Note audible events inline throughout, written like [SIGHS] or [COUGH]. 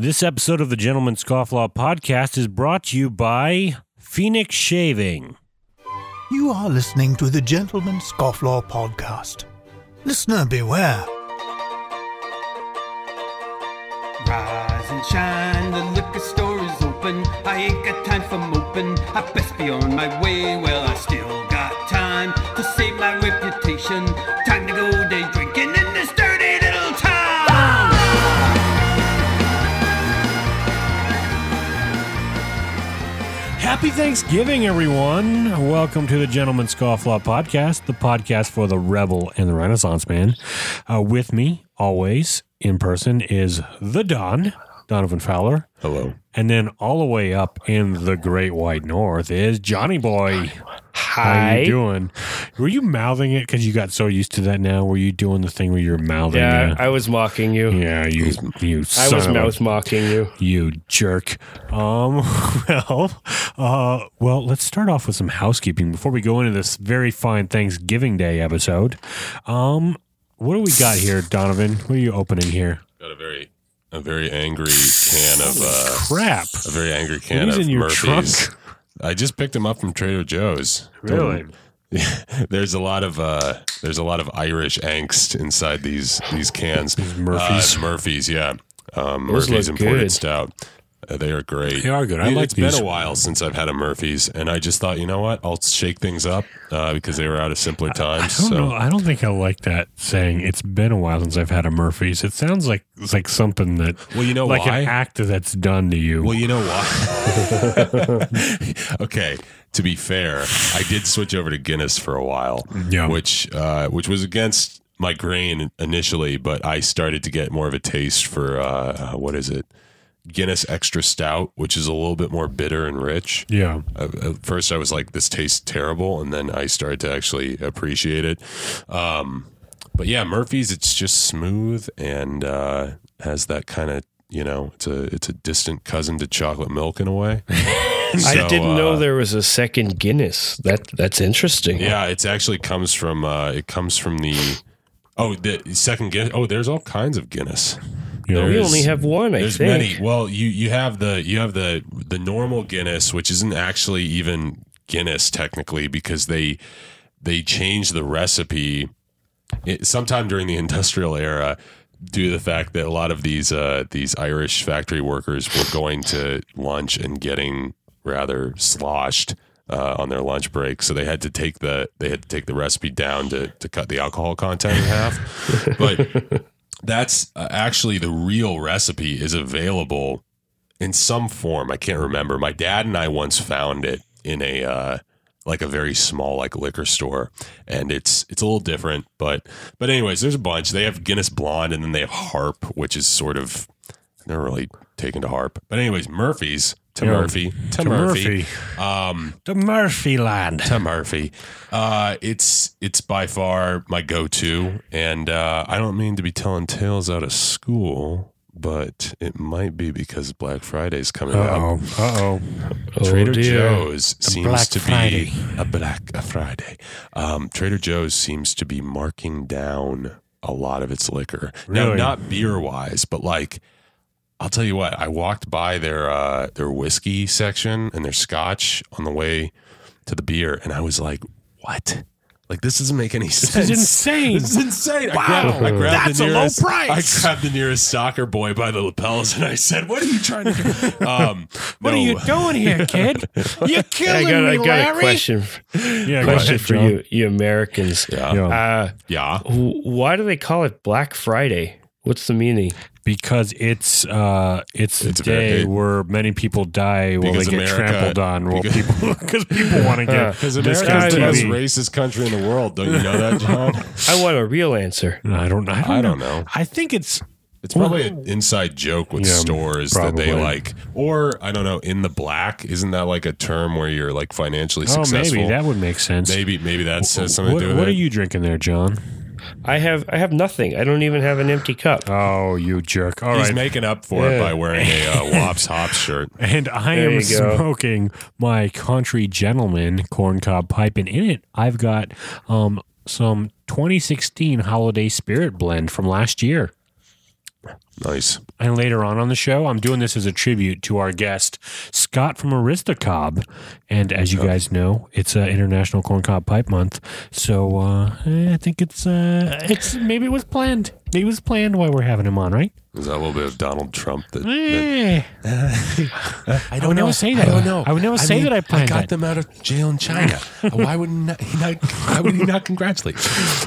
This episode of the Gentleman Scofflaw podcast is brought to you by Phoenix Shaving. You are listening to the Gentleman Scofflaw podcast. Listener beware. Rise and shine, the liquor store is open. I ain't got time for moping. I best be on my way. Well, I still got time to save my reputation. Happy Thanksgiving, everyone. Welcome to the Gentleman Scofflaw podcast, the podcast for the rebel and the Renaissance man. Uh, with me, always in person, is the Don, Donovan Fowler. Hello. And then all the way up in the Great White North is Johnny Boy. Hi. How you doing? Were you mouthing it because you got so used to that now? Were you doing the thing where you're mouthing Yeah, it? I was mocking you. yeah, you, you. I son was of a- mouth mocking you. You jerk. Um, [LAUGHS] well, uh, well, let's start off with some housekeeping before we go into this very fine Thanksgiving Day episode. Um, what do we got here, Donovan? What are you opening here? Got a very a very angry can of uh Crap. a very angry can These of in your Murphy's. trunk? I just picked them up from Trader Joe's. Really? [LAUGHS] there's a lot of uh there's a lot of Irish angst inside these these cans. Murphy's? Uh, Murphy's, yeah. Um, Murphy's imported good. stout. Uh, they are great. They are good. I It- like It's these. been a while since I've had a Murphy's, and I just thought, you know what? I'll shake things up uh, because they were out of simpler I times. don't so know. I don't think I like that saying. It's been a while since I've had a Murphy's. It sounds like it's like something that, well, you know like why? an act that's done to you. Well, you know why? [LAUGHS] [LAUGHS] okay. To be fair, I did switch over to Guinness for a while, Yeah. which uh, which was against my grain initially, but I started to get more of a taste for uh, what is it? Guinness Extra Stout, which is a little bit more bitter and rich. yeah. At first, I was like, "This tastes terrible," and then I started to actually appreciate it. Um, but yeah, Murphy's, it's just smooth and uh, has that kind of you know, it's a it's a distant cousin to chocolate milk in a way. [LAUGHS] [LAUGHS] I didn't know uh, there was a second Guinness. That that's interesting. Yeah, it's actually comes from uh, it comes from the oh the second Guinness. Oh, there's all kinds of Guinness. Yeah. we only have one. I There's think. many. Well, you you have the you have the the normal Guinness, which isn't actually even Guinness technically because they they changed the recipe it, sometime during the [LAUGHS] industrial era due to the fact that a lot of these uh, these Irish factory workers were going to lunch and getting rather sloshed uh, on their lunch break, so they had to take the they had to take the recipe down to to cut the alcohol content in half. [LAUGHS] but that's uh, actually the real recipe is available in some form. I can't remember. My dad and I once found it in a uh, like a very small like liquor store, and it's it's a little different. But but anyways, there's a bunch. They have Guinness Blonde, and then they have Harp, which is sort of they're really taken to Harp. But anyways, Murphy's to Yeah. Murphy to, To Murphy. Murphy. Um, The Murphy land. to Murphy. Uh, it's it's by far my go-to, and uh, I don't mean to be telling tales out of school, but it might be because Black Friday's coming Uh up. [LAUGHS] oh. Uh oh. Trader dear. Joe's seems Black to Friday. be a Black a Friday. Um, Trader Joe's seems to be marking down a lot of its liquor. Now, not beer wise, but like I'll tell you what. I walked by their uh, their whiskey section and their scotch on the way to the beer, and I was like, "What? Like this doesn't make any sense. This is insane. This [LAUGHS] is insane. I Wow. grabbed, I grabbed That's the a low nearest, price. I grabbed the nearest soccer boy by the lapels, and I said, "What are you trying to do? [LAUGHS] Um, What no. are you doing here, kid? You're [LAUGHS] I killing got, I me, got a question. Yeah, question ahead, for John. you, you Americans. Yeah. Yeah. Uh, Yeah. why do they call it Black Friday? What's the meaning? Because it's uh it's, It's a day very- where many people die while they get America- trampled on. Well, because- people [LAUGHS] [LAUGHS] because people want to get Because discount America's the most TV. racist country in the world. Don't you know that, [LAUGHS] John? I want a real answer. I don't. I don't, I don't know. know. I think it's It's probably an inside joke with Yeah, stores that they like, or I don't know, in the black. Isn't that like a term where you're like financially oh successful? maybe that would make sense. maybe maybe that has something what to do with what it. are you drinking there, John? I have I have nothing. I don't even have an empty cup. Oh, you jerk! All He's right, making up for it by wearing a uh, [LAUGHS] Wops Hops shirt. and I There am smoking my Country Gentleman corncob pipe, and in it I've got um some 2016 Holiday Spirit blend from last year. Nice. And later on on the show, I'm doing this as a tribute to our guest, Scott from Aristocob. And as you guys know, it's uh, International Corncob Pipe Month. So uh, I think it's uh, it's maybe it was planned. Maybe it was planned why we're having him on, right? Is that a little bit of Donald Trump? That, that Eh. [LAUGHS] I I would never say that. I don't know. I would never say mean, that I planned got that. them out of jail in China. [LAUGHS] why would not, he not? Why would he not congratulate?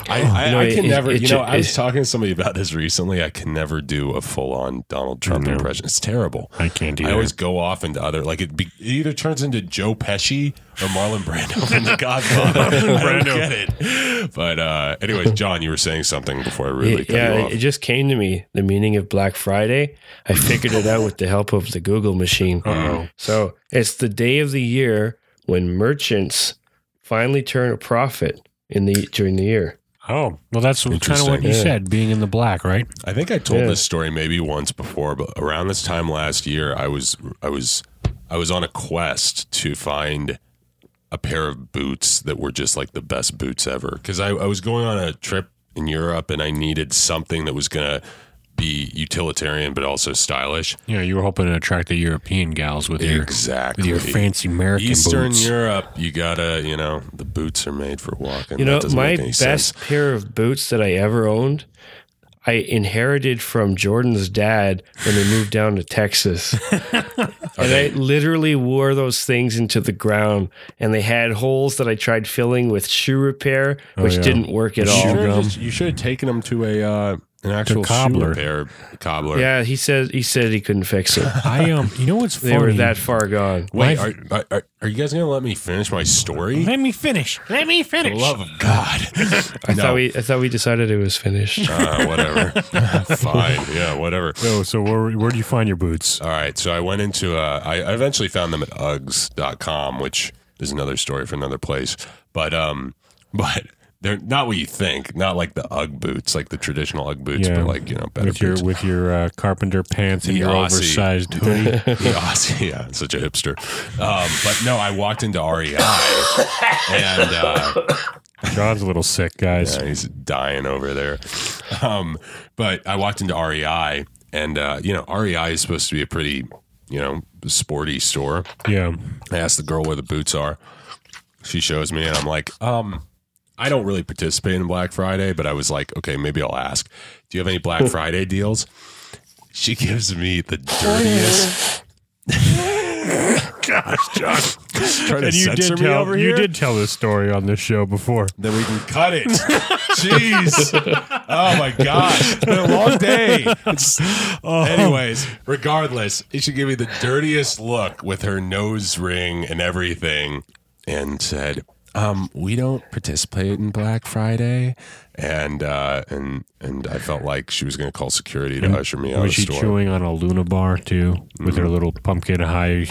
I, I, No, I can it- never. it you ju- know, I was it- talking to somebody about this recently. I can never do a full-on Donald Trump No. impression. It's terrible. I can't do. I always go off into other like it, be, it either turns into Joe Pesci or Marlon Brando from The Godfather. [LAUGHS] I don't Brando. get it. But uh, anyways, John, you were saying something before I really cut yeah, you off. it just came to me the meaning of Black Friday. I figured it out with the help of the Google machine. Uh-oh. So it's the day of the year when merchants finally turn a profit in the during the year. Oh, well, that's kind of what you Yeah. said, being in the black, right? I think I told Yeah. this story maybe once before, but around this time last year, I was I was I was on a quest to find a pair of boots that were just like the best boots ever. Because I, I was going on a trip in Europe and I needed something that was gonna be utilitarian but also stylish. Yeah, you were hoping to attract the European gals with your Exactly. with your fancy American Eastern boots. Europe, you gotta, you know, the boots are made for walking. You know, my best sense. pair of boots that I ever owned, I inherited from Jordan's dad when they moved down to Texas. [LAUGHS] and I literally wore those things into the ground, and they had holes that I tried filling with shoe repair, which yeah. didn't work at You all. should just- you should have taken them to a uh, an actual cobbler. shoe repair cobbler. Yeah, he said he said he couldn't fix it. [LAUGHS] I um, you know what's [LAUGHS] They funny? were that far gone. Wait, are, are, are, are you guys going to let me finish my story? Let me finish. Let me For the finish. love of God. [LAUGHS] I No. thought we I thought we decided it was finished. Uh, whatever. Fine. Yeah, whatever. So, so where where do you find your boots? All right. So I went into, uh, I, I eventually found them at Uggs.com, which is another story for another place. But, um, but they're not what you think. Not like the Ugg boots, like the traditional Ugg boots, Yeah. but like, you know, better With your boots. with your uh, carpenter pants and The your Aussie. oversized [LAUGHS] hoodie. the Aussie, yeah, such a hipster. Um, but no, I walked into REI and, uh, John's a little sick, guys. Yeah, he's dying over there. Um, but I walked into REI, and uh, you know, REI is supposed to be a pretty, you know, sporty store. Yeah. I asked the girl where the boots are. She shows me, and I'm like, um, I don't really participate in Black Friday, but I was like, okay, maybe I'll ask. Do you have any Black hmm. Friday deals? She gives me the [LAUGHS] dirtiest. [LAUGHS] Gosh, John, trying to you censor did me tell you here. did tell this story on this show before. Then we can cut it. [LAUGHS] Jeez. Oh my gosh. It's been a long day. It's- Anyways, regardless, she gave me the dirtiest look with her nose ring and everything and said, um, we don't participate in Black Friday. And uh, and and I felt like she was gonna call security to usher me out Was she chewing on a Luna bar too, with her little pumpkin high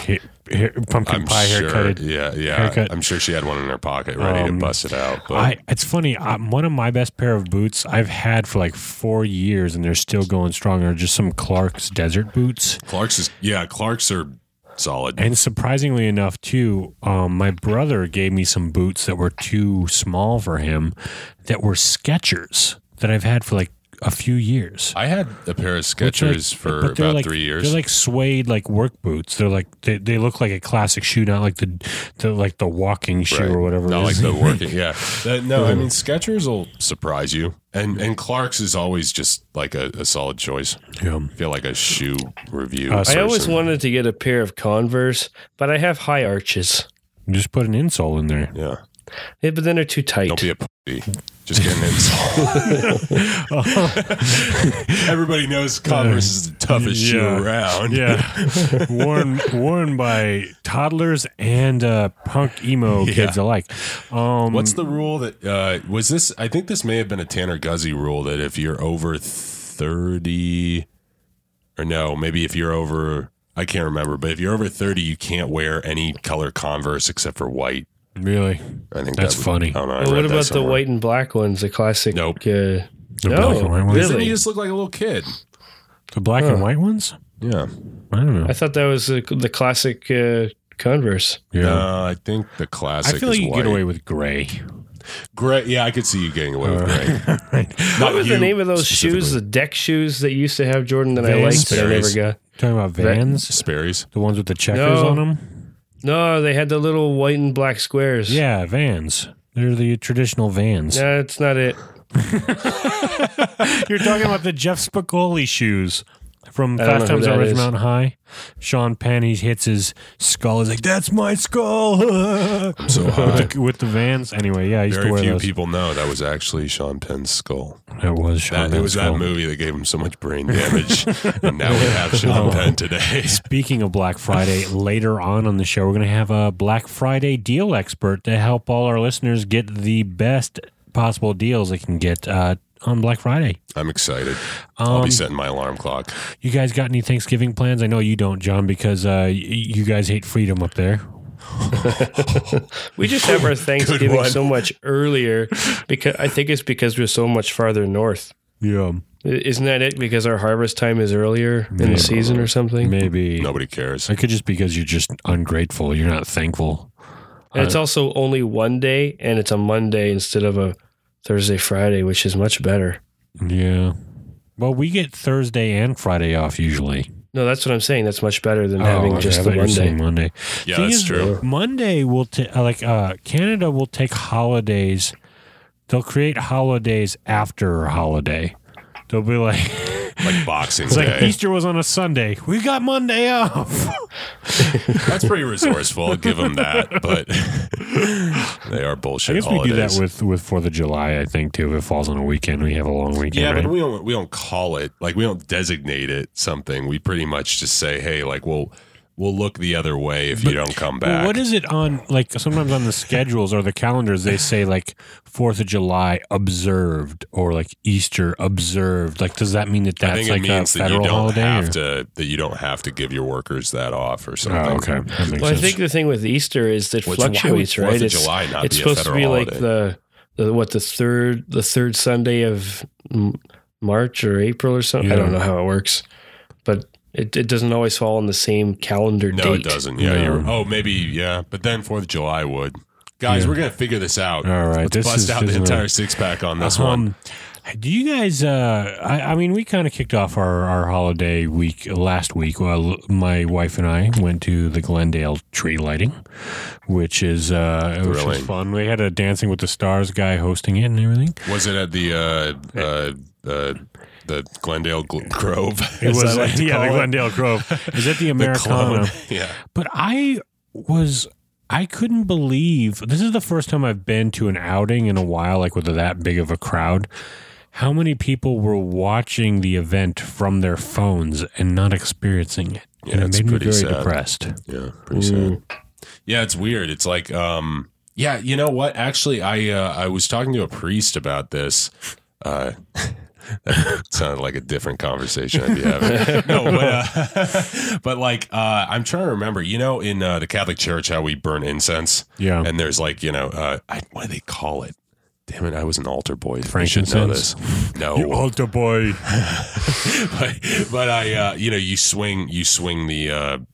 hair, pumpkin I'm pie sure. haircutted? Yeah, yeah. haircut. I'm sure she had one in her pocket ready Um, to bust it out. But I, it's funny. Um, one of my best pair of boots I've had for like four years, and they're still going strong. Are just some Clark's desert boots. Clark's is yeah, Clark's are solid. And surprisingly enough, too, um, my brother gave me some boots that were too small for him, that were Skechers that I've had for like a few years. I had a pair of Which, like- Skechers for about like- three years. They're like suede, like work boots. They're like they, they look like a classic shoe, not like the, the like the walking shoe Right. or whatever. Not it like the [LAUGHS] working. Yeah. That- no, I mean Skechers will surprise you, and and Clark's is always just like a, a solid choice. Yeah. I feel like a shoe review. Uh, I always wanted to get a pair of Converse, but I have high arches. Just put an insole in there. Yeah. Yeah, but then they're too tight. Don't be a pussy. Just get an insole. Everybody knows Converse is the toughest shoe Yeah. around. Yeah, worn worn by toddlers and uh, punk emo [LAUGHS] kids alike. Um, What's the rule that uh, was this? I think this may have been a Tanner Guzzi rule that if you're over thirty, or no, maybe if you're over, I can't remember, but if you're over thirty, you can't wear any color Converse except for white. Really? I think That's that was- funny. I don't know. I And what about the white and black ones? The classic. Nope. Uh, The no, black and white ones? Doesn't really. he just look like a little kid? The black and white ones? Yeah. I don't know. I thought that was uh, the classic uh, Converse. Yeah, No, I think the classic. I feel like you white. get away with gray. Gray. Yeah, I could see you getting away with gray. [LAUGHS] What was the name of those shoes? The deck shoes that used to have Jordan that I Vans? liked, but I never got. Talking about Vans, Sperry's. the ones with the checkers No. on them. No, they had the little white and black squares. Yeah, Vans. They're the traditional Vans. No, that's not it. [LAUGHS] You're talking about the Jeff Spicoli shoes from I Fast Times at that Ridge. Mountain High. Sean Penn, he hits his skull. He's like, "That's my skull." [LAUGHS] So with, the, with the Vans. Anyway, yeah, I used to Very wear few those. people know that was actually Sean Penn's skull. It was Sean. That, it was Penn's that movie that gave him so much brain damage, [LAUGHS] and now we have Sean [LAUGHS] Penn today. Speaking of Black Friday, later on on the show, we're going to have a Black Friday deal expert to help all our listeners get the best possible deals they can get uh, on Black Friday. I'm excited. I'll Um, be setting my alarm clock. You guys got any Thanksgiving plans? I know you don't, John, because uh, you guys hate freedom up there. [LAUGHS] We just have our Thanksgiving so much earlier because I think it's because we're so much farther north. Yeah, Isn't that it? Because our harvest time is earlier in the season or something. maybe. Nobody cares. It could just because you're just ungrateful. You're not thankful. And it's also only one day, and it's a Monday instead of a Thursday, Friday, which is much better. Yeah. Well, we get Thursday and Friday off usually. No, that's what I'm saying. That's much better than having okay, just the thought you were saying Monday. Monday. Yeah, Thing that's is, true. Monday will ta- uh, like uh, Canada will take holidays. They'll create holidays after a holiday. They'll be like, [LAUGHS] Like Boxing it's like Day. Easter was on a Sunday. We got Monday off. [LAUGHS] That's pretty resourceful. I'll give them that, but [LAUGHS] they are bullshit. I guess we do that with with Fourth of July. I think too. If it falls on a weekend, we have a long weekend. Yeah, right? but we don't we don't call it like we don't designate it something. We pretty much just say, hey, like we'll we'll look the other way if you don't come back. what is it on like sometimes on the schedules or the calendars they say like Fourth of July observed or like Easter observed. Like does that mean that I that's think like it a means that you federal don't holiday? have or- to that you don't have to give your workers that off or something. Oh, okay. That makes Well, I think the thing with Easter is that Which- why fluctuates, Fourth right? of It's, July not it's be a supposed to be federal like the, the what the third the third Sunday of March or April or something. I don't know how it works, but it, it doesn't always fall on the same calendar No, date. No, it doesn't. Yeah, No. you're. Oh, maybe. Yeah, but then Fourth of July would. Guys, Yeah. we're gonna figure this out. All right, Let's this bust is- out the entire six pack on this one. Um, do you guys? Uh, I, I mean, we kind of kicked off our, our holiday week last week. Well, my wife and I went to the Glendale tree lighting, which is uh, which was fun. We had a Dancing with the Stars guy hosting it and everything. Was it at the uh, uh, uh, the Glendale Gl- Grove? It was like yeah, the it? Glendale Grove. Is it the [LAUGHS] The Americana? clone. Yeah. But I was I couldn't believe this is the first time I've been to an outing in a while, like with that big of a crowd. How many people were watching the event from their phones and not experiencing it? Yeah, and it made me very sad. depressed. Yeah, pretty sad. Yeah, it's weird. It's like, um, yeah, you know what? Actually, I uh, I was talking to a priest about this. Uh, that [LAUGHS] sounded like a different conversation I'd be having. [LAUGHS] no, but uh, [LAUGHS] but like uh, I'm trying to remember. You know, in uh, the Catholic Church, how we burn incense. Yeah. and there's like you know, uh, I, what do they call it? Damn it! I was an altar boy. I know this. Frankincense? No, altar boy. but, but I, uh, you know, you swing, you swing the.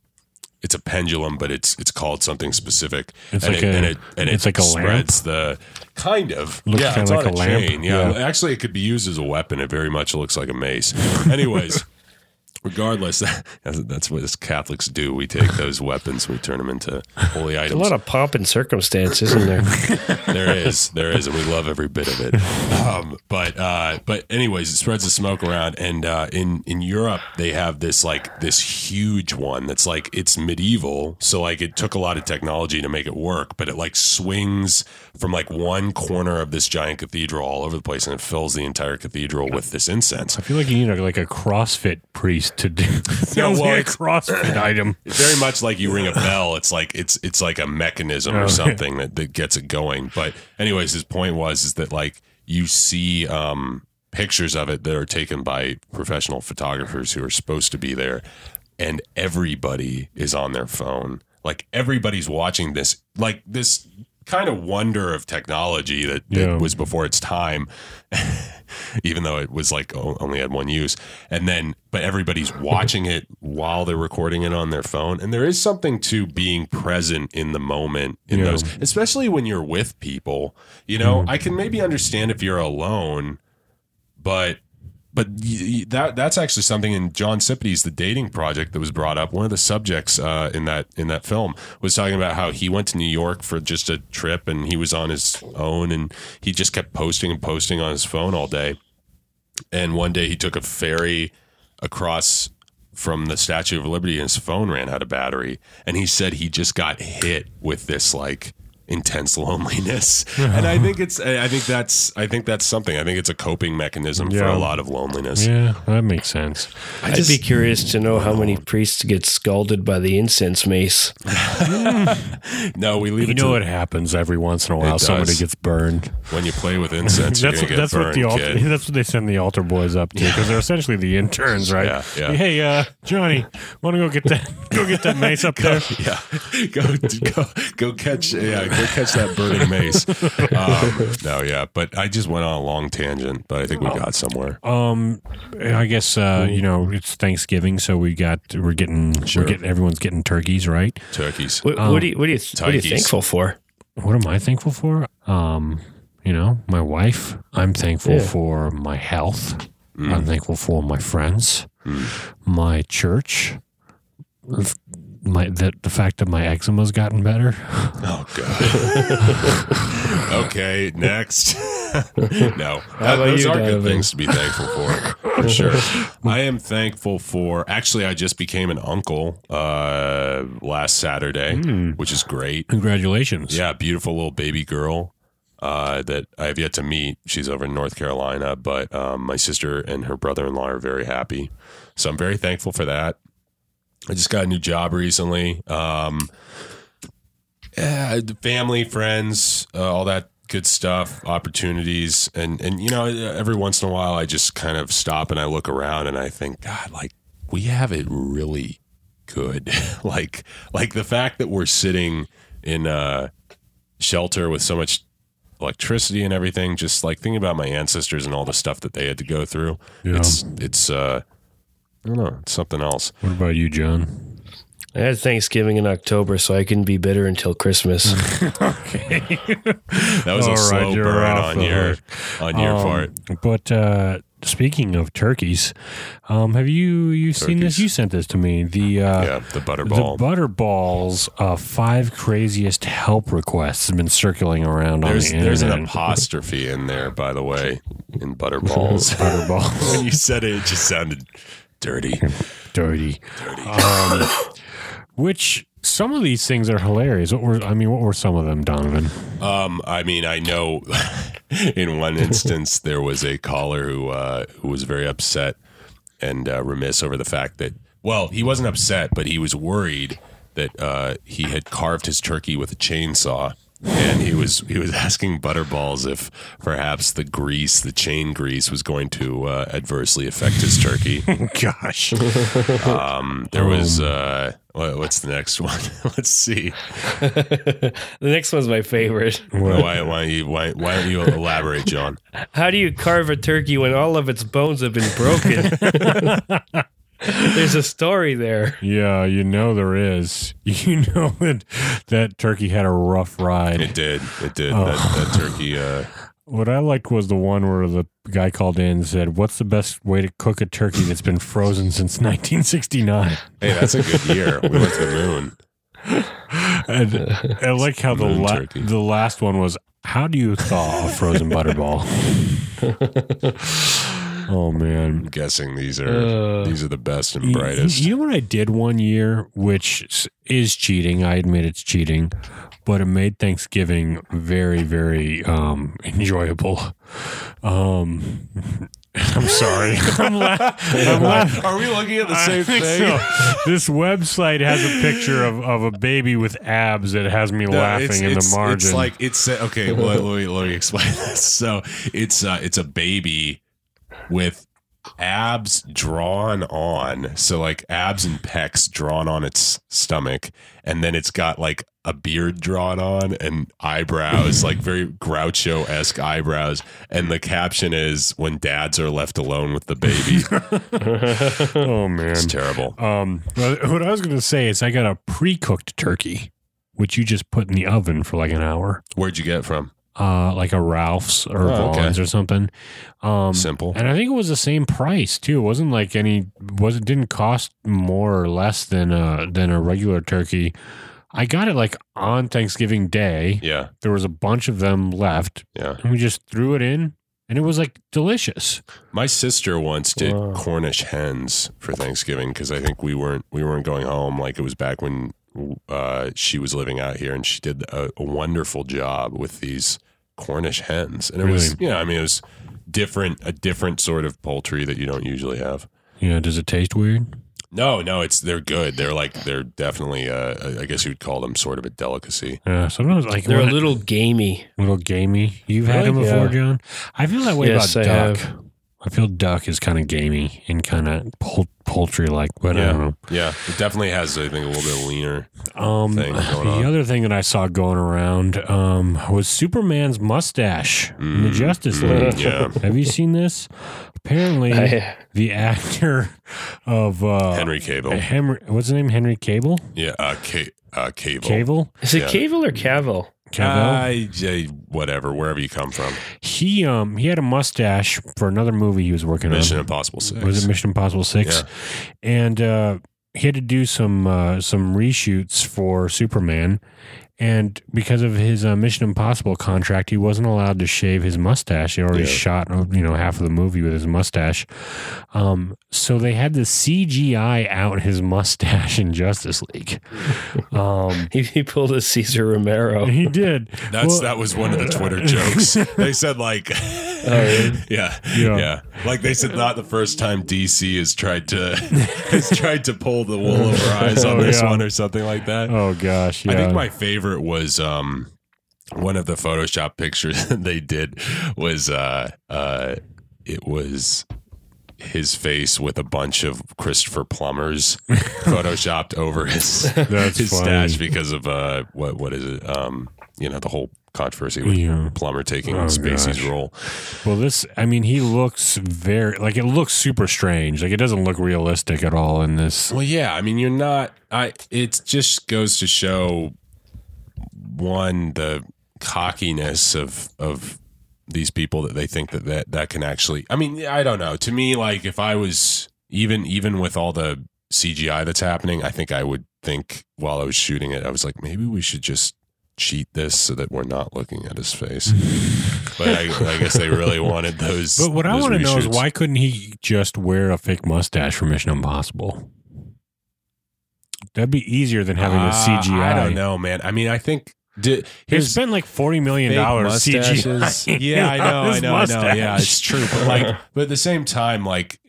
It's a pendulum, but it's it's called something specific, It's and like it, a- and it and it's it like a lamp? spreads the kind of Looks yeah, kinda it's like on a lamp. chain. Yeah. Yeah. actually, it could be used as a weapon. It very much looks like a mace. Anyways. [LAUGHS] Regardless, [LAUGHS] that's, that's what us Catholics do. We take those [LAUGHS] weapons, we turn them into holy items. There's items. a lot of pomp and circumstance, isn't there? [LAUGHS] there is, there is, and we love every bit of it. Um, but uh, but anyways, it spreads the smoke around, and uh, in in Europe they have this like this huge one that's like it's medieval, so like it took a lot of technology to make it work, but it like swings from like one corner of this giant cathedral all over the place, and it fills the entire cathedral with this incense. I feel like you need a, like a CrossFit priest to do. [LAUGHS] Sounds well, like a it's- CrossFit item. It's very much like you ring a bell. It's like it's it's like a mechanism Oh, or something that, that gets it going. But anyways, his point was is that like you see um, pictures of it that are taken by professional photographers who are supposed to be there, and everybody is on their phone. Like everybody's watching this. Like this kind of wonder of technology that, that Yeah. was before its time, [LAUGHS] even though it was like o- only had one use. And then, but everybody's [LAUGHS] watching it while they're recording it on their phone. And there is something to being present in the moment in Yeah. those, especially when you're with people. You know, mm-hmm. I can maybe understand if you're alone, but but that that's actually something in John Cipiti's, the dating project that was brought up. One of the subjects uh, in that in that film was talking about how he went to New York for just a trip and he was on his own and he just kept posting and posting on his phone all day. And one day he took a ferry across from the Statue of Liberty and his phone ran out of battery. And he said he just got hit with this like intense loneliness. [LAUGHS] and I think it's I think that's I think that's something. I think it's a coping mechanism for a lot of loneliness. Yeah, that makes sense. I'd be curious to know how many priests get scalded by the incense mace. [LAUGHS] No, we leave You it know to what happens every once in a while? Somebody gets burned. when you play with incense, you're That's what, get that's burned, what the altar, kid. [LAUGHS] that's what they send the altar boys up to because they're essentially the interns, right? Yeah, yeah. Hey, uh, Johnny, want to go get that? Go get that mace up there. Yeah, go go go catch yeah go catch that burning mace. Um, no, yeah, but I just went on a long tangent, but I think we got somewhere. Um, I guess uh, you know it's Thanksgiving, so we got we're getting Sure. we're getting everyone's getting turkeys, right? Turkeys. What, what, do you, what, do you, what are you thankful for? What am I thankful for? Um, you know, my wife. I'm thankful Yeah. for my health. I'm thankful for my friends, my church, my the, the fact that my eczema's gotten better. Oh [LAUGHS] god. okay, next. [LAUGHS] no, That- those you, are good things to be thankful for, for sure. I am thankful for. Actually, I just became an uncle uh, last Saturday, which is great. Congratulations! Yeah, beautiful little baby girl uh, that I have yet to meet. She's over in North Carolina, but um, my sister and her brother in law are very happy. So I'm very thankful for that. I just got a new job recently. Um, yeah, family, friends, uh, all that good stuff, opportunities, and and you know, every once in a while, I just kind of stop and I look around and I think, God, like we have it really good. [LAUGHS] like like the fact that we're sitting in a shelter with so much electricity and everything. Just like thinking about my ancestors and all the stuff that they had to go through. Yeah. It's it's uh, I don't know, it's something else. What about you, John? I had Thanksgiving in October, so I can be bitter until Christmas. [LAUGHS] Okay, [LAUGHS] that was All a right, slow you're burn off on the your hook. on your Um, part. But uh, speaking of turkeys, um, have you you seen this? You sent this to me. The uh, Yeah, the butterball. The Butterballs uh, five craziest help requests have been circulating around there's on the there's an internet. apostrophe in there, by the way, in butterballs. [LAUGHS] Butterballs, when you said it, it just sounded [LAUGHS] dirty. dirty. Um, which some of these things are hilarious. What were I mean? What were some of them, Donovan? Um, I mean, I know [LAUGHS] in one instance there was a caller who uh, who was very upset and uh, remiss over the fact that well, he wasn't upset, but he was worried that uh, he had carved his turkey with a chainsaw. And he was he was asking Butterballs if perhaps the grease, the chain grease, was going to uh, adversely affect his turkey. [LAUGHS] Gosh, Um, there was uh, what, what's the next [LAUGHS] one? Let's see. [LAUGHS] the next one's my favorite. Why, why, don't you, why, why don't you elaborate, John? How do you carve a turkey when all of its bones have been broken? There's a story there. yeah, you know there is. [LAUGHS] You know that that turkey had a rough ride. It did. It did. That, that turkey. Uh, [LAUGHS] What I liked was the one where the guy called in and said, "What's the best way to cook a turkey that's been frozen since [LAUGHS] 1969?" hey, that's a good year. We went to the moon. And I like how the la- the last one was, "How do you thaw a frozen butterball?" Oh man, I'm guessing these are these are the best and brightest. You know what I did one year, which is cheating. I admit it's cheating, but it made Thanksgiving very, very um, enjoyable. Um, [LAUGHS] I'm sorry. [LAUGHS] I'm, la- I'm laughing. Are we looking at the same thing? so. This website has a picture of, of a baby with abs that has me No, laughing it's, in it's, the margin. It's like it's uh, okay. Well, let, me let me explain [LAUGHS] this. So it's uh, it's a baby with abs drawn on. So like abs and pecs drawn on its stomach, and then it's got like a beard drawn on and eyebrows, [LAUGHS] like very Groucho esque eyebrows. And the caption is "When dads are left alone with the baby." [LAUGHS] Oh man. it's terrible. Um, what I was going to say is I got a pre-cooked turkey, which you just put in the oven for like an hour, Where'd you get it from? Uh, like a Ralph's or Oh, okay. Or something. Um, Simple. and I think it was the same price too. It wasn't like any was it didn't cost more or less than a than a regular turkey. I got it like on Thanksgiving Day. Yeah, There was a bunch of them left, yeah. and we just threw it in, and it was like delicious. My sister once did Wow. Cornish hens for Thanksgiving because I think we weren't we weren't going home. Like it was back when uh, she was living out here, and she did a, a wonderful job with these Cornish hens. And it was, yeah, I mean, it was different, a different sort of poultry that you don't usually have. You know, does it taste weird? No, no, it's they're good. They're like they're definitely. Uh, I guess you'd call them sort of a delicacy. Yeah, sometimes like They're a little gamey. little gamey. You've had Really? them before, Yeah. John. I feel that way Yes, about I duck. have. I feel duck is kind of gamey and kind of pol- poultry like, but I Yeah. don't Yeah, it definitely has. I think a little bit leaner. Um, Thing going the on. other thing that I saw going around um, was Superman's mustache in the Mm, Justice mm, League. yeah. Have you seen this? Apparently, I, the actor of uh, Henry Cable. Henry, what's his name? Henry Cable. Yeah, uh, Ca- uh, Cable. Cable. is it Yeah. Cable or Cavill? Cavill. I, I- whatever, wherever you come from. he um he had a mustache for another movie he was working Mission on. Mission Impossible Six. Was it Mission Impossible Six? Yeah. And uh, he had to do some uh, some reshoots for Superman, and because of his uh, Mission Impossible contract, he wasn't allowed to shave his mustache. He already Yeah. shot uh, you know half of the movie with his mustache, um, so they had to CGI out his [LAUGHS] mustache in Justice League. [LAUGHS] um, He, he pulled a Cesar Romero. he did. That's Well- that was one of the Twitter jokes. [LAUGHS] They said like, really? yeah, Yeah. yeah, like they said not the first time DC has tried to [LAUGHS] has tried to pull the wool over eyes on Oh, this yeah. one or something like that. Oh gosh, yeah. I think my favorite was um one of the Photoshop pictures [LAUGHS] that they did was uh uh it was his face with a bunch of Christopher Plummers [LAUGHS] photoshopped over his That's his funny. stash because of uh what what is it um you know the whole controversy with Yeah. Plummer taking Oh, Spacey's gosh. role. Well, this, I mean, he looks very, like, it looks super strange. Like, it doesn't look realistic at all in this. Well, yeah, I mean, you're not. I. It just goes to show one the cockiness of of these people that they think that that that can actually. I mean, I don't know. To me, like if I was even even with all the CGI that's happening, I think I would think while I was shooting it, I was like, maybe we should just cheat this so that we're not looking at his face. [LAUGHS] but I, I guess they really wanted those. But what I want to know is why couldn't he just wear a fake mustache for Mission Impossible? That'd be easier than having a Ah, CGI. I don't know, man. I mean, I think. Did, He spent like forty million dollars mustaches. CGI. [LAUGHS] Yeah, I know, I know, I know. Yeah, it's true. But like, but at the same time, like,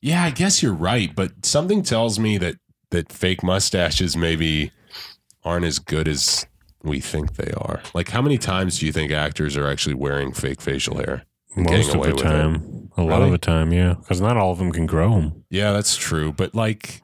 yeah, I guess you're right. But something tells me that that fake mustaches maybe aren't as good as we think they are. Like, how many times do you think actors are actually wearing fake facial hair? most of the time. A lot Really? of the time, yeah, because not all of them can grow them, Yeah, that's true. But like,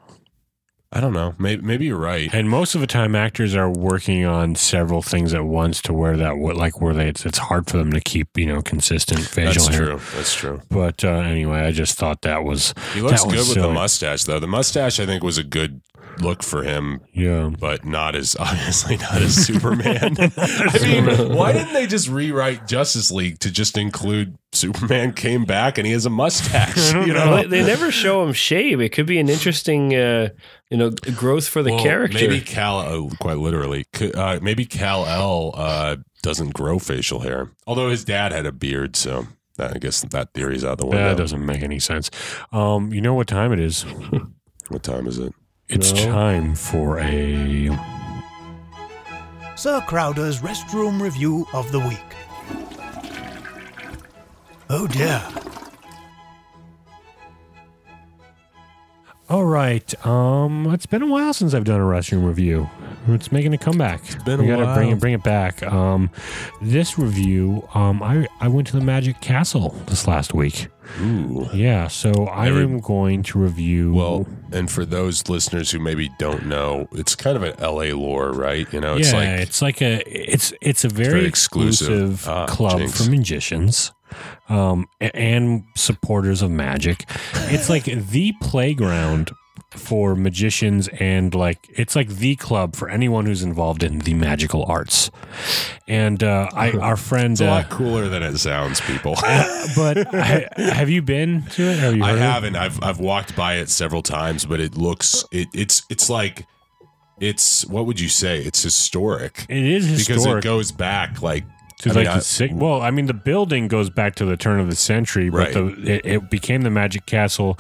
I don't know. Maybe maybe you're right. and most of the time, actors are working on several things at once to where that like where they it's, it's hard for them to keep you know consistent facial hair. That's hair. true. That's true. But uh, anyway, I just thought that was He looks That was good with the mustache, though. The mustache, I think, was a good look for him yeah. but not as [LAUGHS] obviously not as Superman. [LAUGHS] I mean, why didn't they just rewrite Justice League to just include Superman came back and he has a mustache? [LAUGHS] You know. know, Well, they never show him shave. It could be an interesting, uh, you know, growth for the Well, character. Maybe Cal, uh, quite literally, uh, maybe Kal-El uh, doesn't grow facial hair. Although his dad had a beard, so I guess that theory's out the window. That doesn't make any sense. Um, you know what time it is? What time is it? It's No. time for a Sir Crowder's restroom review of the week. Oh dear. All right. Um, it's been a while since I've done a restroom review. It's making a comeback. been we a gotta bring it bring it back. Um, this review, um, I I went to the Magic Castle this last week. Ooh. Yeah, so I Every- am going to review. Well, and for those listeners who maybe don't know, it's kind of an LA lore, right? You know, it's yeah, like it's like a it's it's a very, very exclusive, exclusive. Ah, club jinx. for magicians um, and supporters of magic. It's like the playground for magicians and like it's like the club for anyone who's involved in the magical arts. And uh, I our friend it's a uh, lot cooler than it sounds, people. [LAUGHS] but I, have you been to it? Have you I of it? haven't. I've I've walked by it several times, but it looks it it's it's like it's what would you say? It's historic It is historic. because it goes back like I like mean, I- the six, well, I mean, the building goes back to the turn of the century, but Right. the, it, it became the Magic Castle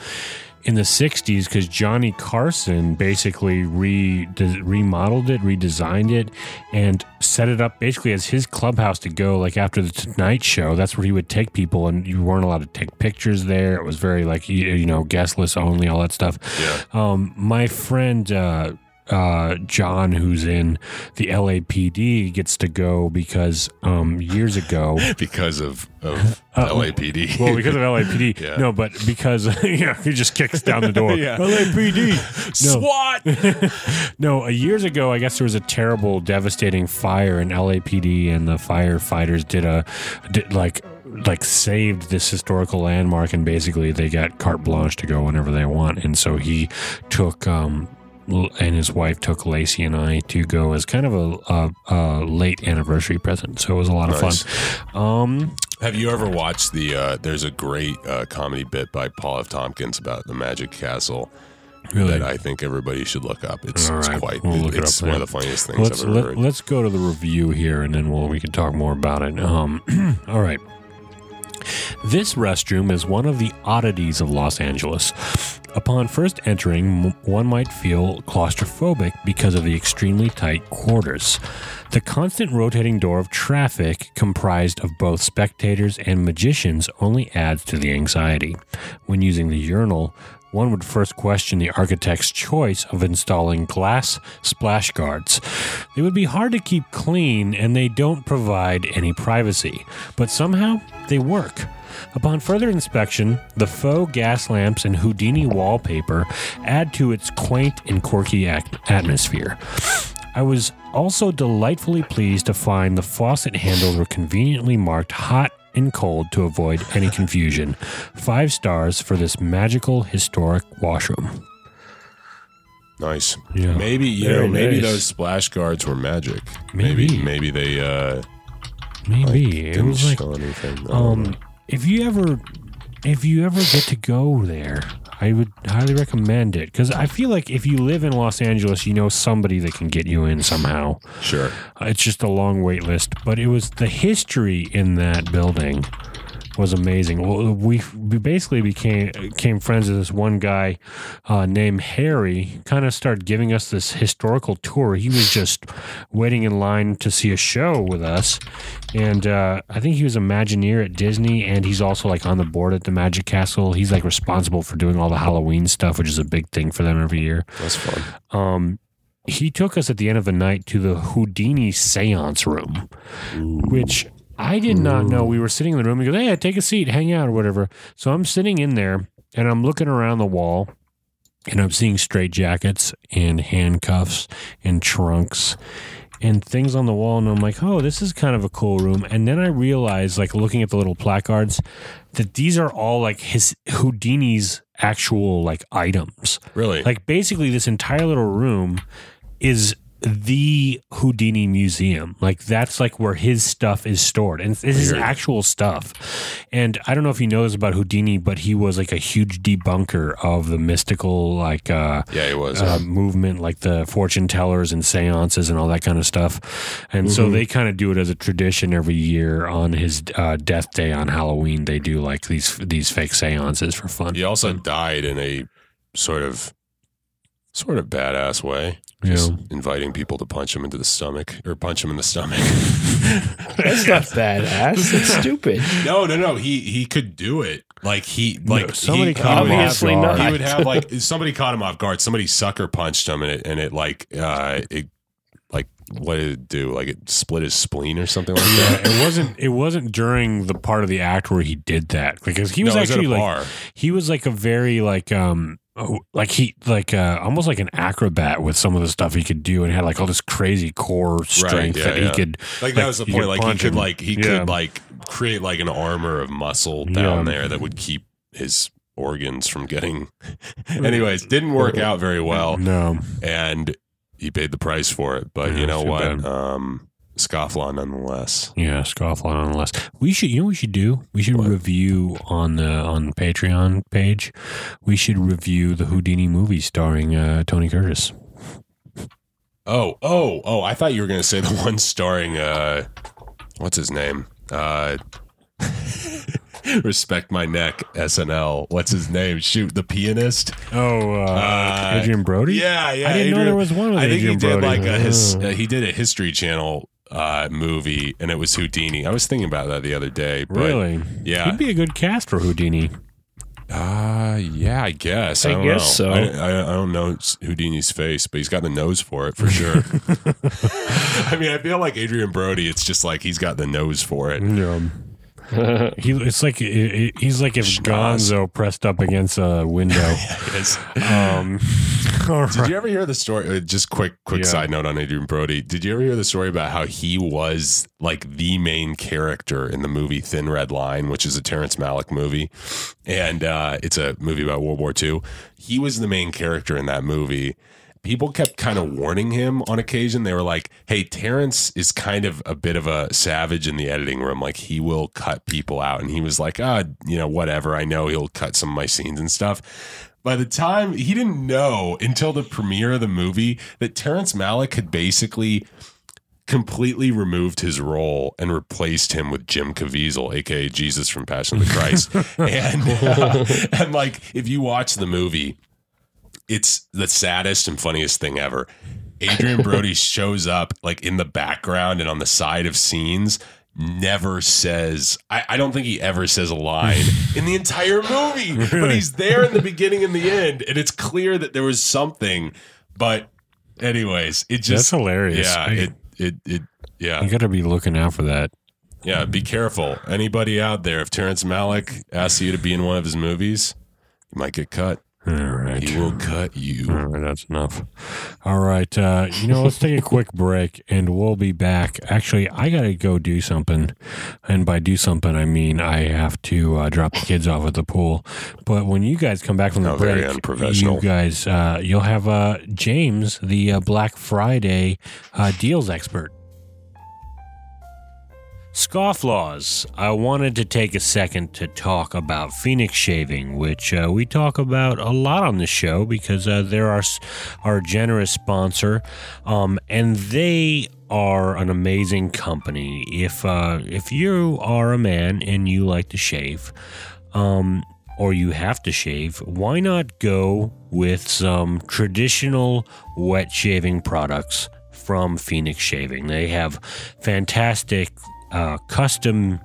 in the '60s because Johnny Carson basically re de- remodeled it, redesigned it, and set it up basically as his clubhouse to go. Like after the Tonight Show, that's where he would take people, and you weren't allowed to take pictures there. It was very like you, you know guest list only, all that stuff. yeah. Um, my friend uh, uh, John, who's in the LAPD, gets to go because um, years ago. [LAUGHS] because of of LAPD. Uh, Well, because of LAPD, [LAUGHS] Yeah. no, but because [LAUGHS] you know he just kicks down the door. Yeah. LAPD. No. SWAT. No, years ago, I guess there was a terrible, devastating fire, and LAPD and the firefighters did a did like like saved this historical landmark, and basically they got carte blanche to go whenever they want. And so he took. um and his wife took Lacey and I to go as kind of a, a, a late anniversary present. So it was a lot of fun. Um, Have you ever watched the? Uh, there's a great uh, comedy bit by Paul F. Tompkins about the Magic Castle really, that I think everybody should look up. It's, All it's quite. we'll it it's up one of the funniest things let's I've ever let, heard. let's go to the review here and then we'll we can talk more about it um [CLEARS THROAT] all right this restroom is one of the oddities of Los Angeles. Upon first entering, one might feel claustrophobic because of the extremely tight quarters. The constant rotating door of traffic, comprised of both spectators and magicians, only adds to the anxiety. When using the urinal, one would first question the architect's choice of installing glass splash guards. They would be hard to keep clean and they don't provide any privacy, but somehow they work. Upon further inspection, the faux gas lamps and Houdini wallpaper add to its quaint and quirky at- atmosphere. I was also delightfully pleased to find the faucet handles were conveniently marked hot and cold to avoid any confusion. Five stars for this magical historic washroom. nice. Yeah. Maybe you Very know. Maybe nice. those splash guards were magic. Maybe. Maybe. Maybe they. uh Maybe it didn't was like show anything. Um know. If you ever if you ever get to go there i would highly recommend it because i feel like if you live in los angeles you know somebody that can get you in somehow Sure. Uh, it's just a long wait list but it was the history in that building was amazing. Well, we we basically became became friends with this one guy uh, named Harry. Kind of started giving us this historical tour. He was just waiting in line to see a show with us, and uh, I think he was a Imagineer at Disney, and he's also like on the board at the Magic Castle. He's like responsible for doing all the Halloween stuff, which is a big thing for them every year That's fun. um, he took us at the end of the night to the Houdini seance room, which I did not know. We were sitting in the room. He goes, Hey, take a seat, hang out, or whatever. So I'm sitting in there and I'm looking around the wall and I'm seeing straight jackets and handcuffs and trunks and things on the wall. And I'm like, Oh, this is kind of a cool room. And then I realized, like looking at the little placards, that these are all like his Houdini's actual like items. Really? Like basically, this entire little room is the Houdini Museum. Like that's like where his stuff is stored, and this is actual stuff. And I don't know if you know this about Houdini, but he was like a huge debunker of the mystical, like uh, yeah, it was. uh, movement, like the fortune tellers and seances and all that kind of stuff. And so they kind of do it as a tradition every year on his uh, death day on Halloween. They do like these these fake seances for fun. he also died in a sort of sort of badass way. Yeah. Just inviting people to punch him into the stomach or punch him in the stomach. [LAUGHS] That's not [LAUGHS] badass. It's stupid. no, no, no. He he could do it. Like he like somebody he, caught him off Obviously guard. not. he would have like [LAUGHS] somebody caught him off guard. Somebody sucker punched him and it and it like uh it like what did it do? Like it split his spleen or something like that. it wasn't it wasn't during the part of the act where he did that because he was No, it was at a actually like bar. he was like a very like um oh, like he like uh almost like an acrobat with some of the stuff he could do and had like all this crazy core strength yeah, that yeah. he could Like that was the point. Like he could him. like he Yeah. could like create like an armor of muscle down there that would keep his organs from getting. [LAUGHS] Anyways, didn't work out very well, no and he paid the price for it. But you know what? bad. Um, scofflaw nonetheless. yeah scofflaw nonetheless we should you know what we should do we should What? review on the on the patreon page we should review the houdini movie starring uh tony curtis Oh, oh, oh! I thought you were going to say the [LAUGHS] one starring uh, what's his name? Uh, [LAUGHS] respect my neck. SNL. What's his name? Shoot, the pianist. oh uh, Uh, adrien brody Yeah, yeah. I didn't know there was one I think Adrien he did Brody. like a his. Uh, he did a History Channel uh, movie, and it was Houdini. I was thinking about that the other day. But, really Yeah. he'd be a good cast for houdini Uh, yeah, I guess. I, I don't guess know. so. I, I, I don't know Houdini's face, but he's got the nose for it for sure. [LAUGHS] [LAUGHS] I mean, I feel like Adrien Brody. It's just like he's got the nose for it. Yeah. [LAUGHS] he, it's like it, it- he's like if Schnoz. Gonzo pressed up against a window. [LAUGHS] It's- um, [LAUGHS] all Did right. you ever hear the story? uh, Just quick, quick Yeah. side note on Adrien Brody. Did you ever hear the story about how he was like the main character in the movie Thin Red Line, which is a Terrence Malick movie, and uh, it's a movie about World War II. He was the main character in that movie. People kept kind of warning him on occasion. They were like, "Hey, Terrence is kind of a bit of a savage in the editing room. Like he will cut people out." And he was like, "Ah, you know, whatever. I know he'll cut some of my scenes and stuff." by the time he didn't know until the premiere of the movie that Terrence Malick had basically completely removed his role and replaced him with Jim Caviezel, aka Jesus from Passion of the Christ. [LAUGHS] and uh, and like if you watch the movie, it's the saddest and funniest thing ever. [LAUGHS] Adrien Brody shows up like in the background and on the side of scenes. Never says, I, I don't think he ever says a line [LAUGHS] in the entire movie, but he's there in the beginning and the end, and it's clear that there was something. But, anyways, it That's just, hilarious. yeah, it, it, it, yeah, you got to be looking out for that. yeah. Be careful. Anybody out there, if Terrence Malick asks you to be in one of his movies, you might get cut. All right. He will cut you. All right, that's enough. All right, uh, you know, let's take a quick break, and we'll be back. Actually, I got to go do something, and by do something, I mean I have to uh, drop the kids off at the pool. But when you guys come back from the very break, unprofessional. you guys, uh, you'll have uh, James, the uh, Black Friday uh, deals expert. Scofflaws. I wanted to take a second to talk about Phoenix Shaving, which uh, we talk about a lot on the show because uh, they're our, our generous sponsor, um, and they are an amazing company. If uh, if you are a man and you like to shave, um, or you have to shave, why not go with some traditional wet shaving products from Phoenix Shaving? They have fantastic uh, custom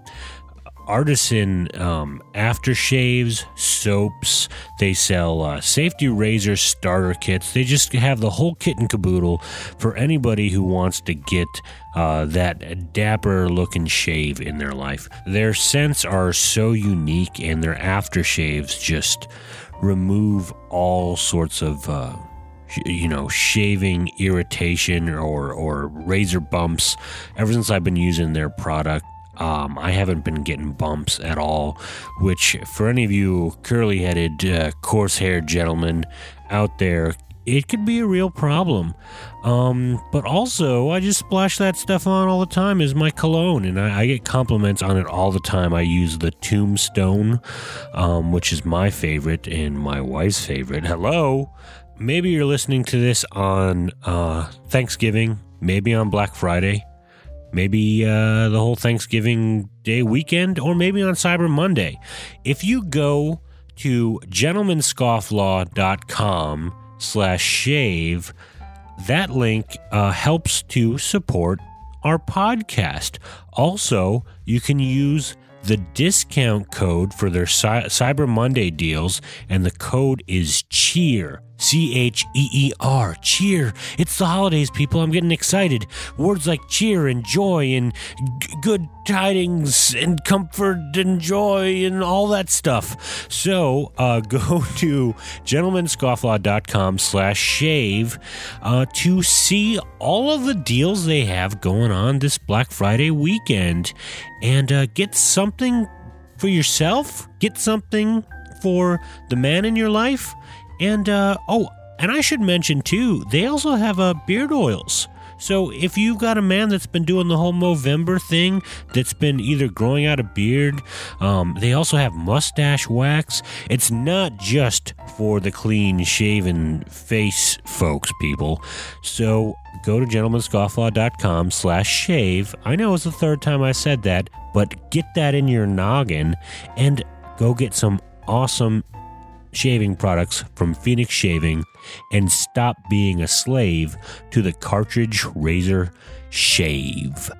artisan um, aftershaves, soaps. They sell uh, safety razor starter kits. They just have the whole kit and caboodle for anybody who wants to get uh, that dapper looking shave in their life. Their scents are so unique, and their aftershaves just remove all sorts of. Uh, you know, shaving irritation or or razor bumps. Ever since I've been using their product, um, I haven't been getting bumps at all. Which, for any of you curly-headed, uh, coarse-haired gentlemen out there, it could be a real problem. Um, but also, I just splash that stuff on all the time as my cologne, and I, I get compliments on it all the time. I use the Tombstone, um, which is my favorite and my wife's favorite. Hello. Maybe you're listening to this on uh, Thanksgiving, maybe on Black Friday, maybe uh, the whole Thanksgiving Day weekend, or maybe on Cyber Monday. If you go to gentlemanscofflaw.com slash shave, that link uh, helps to support our podcast. Also, you can use the discount code for their Cy- Cyber Monday deals, and the code is CHEER, C H E E R. Cheer. It's the holidays, people. I'm getting excited. Words like cheer and joy and g- good tidings and comfort and joy and all that stuff. So uh, [LAUGHS] go to gentlemanscofflaw.com slash shave uh, to see all of the deals they have going on this Black Friday weekend and uh, get something for yourself, get something for the man in your life, and uh, oh, and I should mention too, they also have uh, beard oils. So if you've got a man that's been doing the whole Movember thing, that's been either growing out a beard, um, they also have mustache wax. It's not just for the clean shaven face folks, people. So go to gentlemanscofflaw.com slash shave. I know it's the third time I said that, but get that in your noggin and go get some awesome shaving products from Phoenix Shaving and stop being a slave to the cartridge razor shave.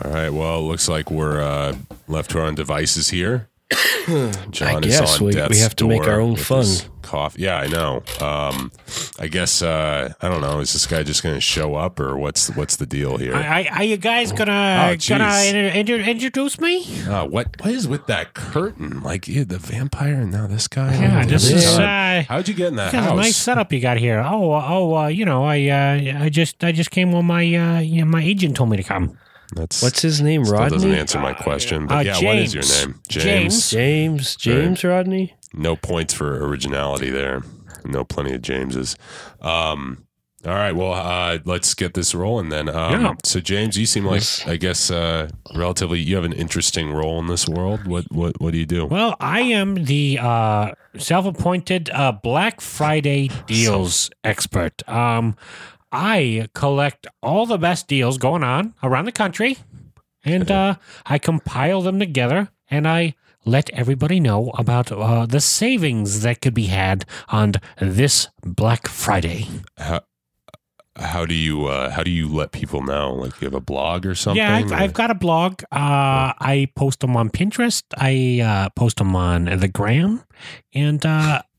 All right. Well, it looks like we're uh, left to our own devices here. [COUGHS] John I is guess on we- we have to make our own with fun. his Cough. Yeah, I know. Um, I guess uh, I don't know. Is this guy just going to show up, or what's what's the deal here? Are, are you guys gonna Oh, gonna jeez. inter- inter- introduce me? Uh, what what is with that curtain? Like yeah, the vampire and now this guy. Yeah, Oh, this this is time. uh, How'd you get in that Got house? a nice setup you got here. Oh, uh, oh, uh, you know, I, uh, I just, I just came when my, uh, you know, my agent told me to come. That's What's his name? still doesn't answer my question. But Uh, yeah, what is your name? James. James. James Rodney? No points for originality there. No plenty of Jameses. Um, all right, well, uh, let's get this rolling then. Um, Yeah. So, James, you seem like, I guess, uh, relatively, you have an interesting role in this world. What what what do you do? Well, I am the uh, self-appointed uh, Black Friday deals expert. Um, I collect all the best deals going on around the country, and uh, I compile them together, and I let everybody know about uh, the savings that could be had on this Black Friday. How, how do you uh, how do you let people know? Like you have a blog or something? Yeah, I've, I've got a blog. Uh, I post them on Pinterest. I uh, post them on the Gram, and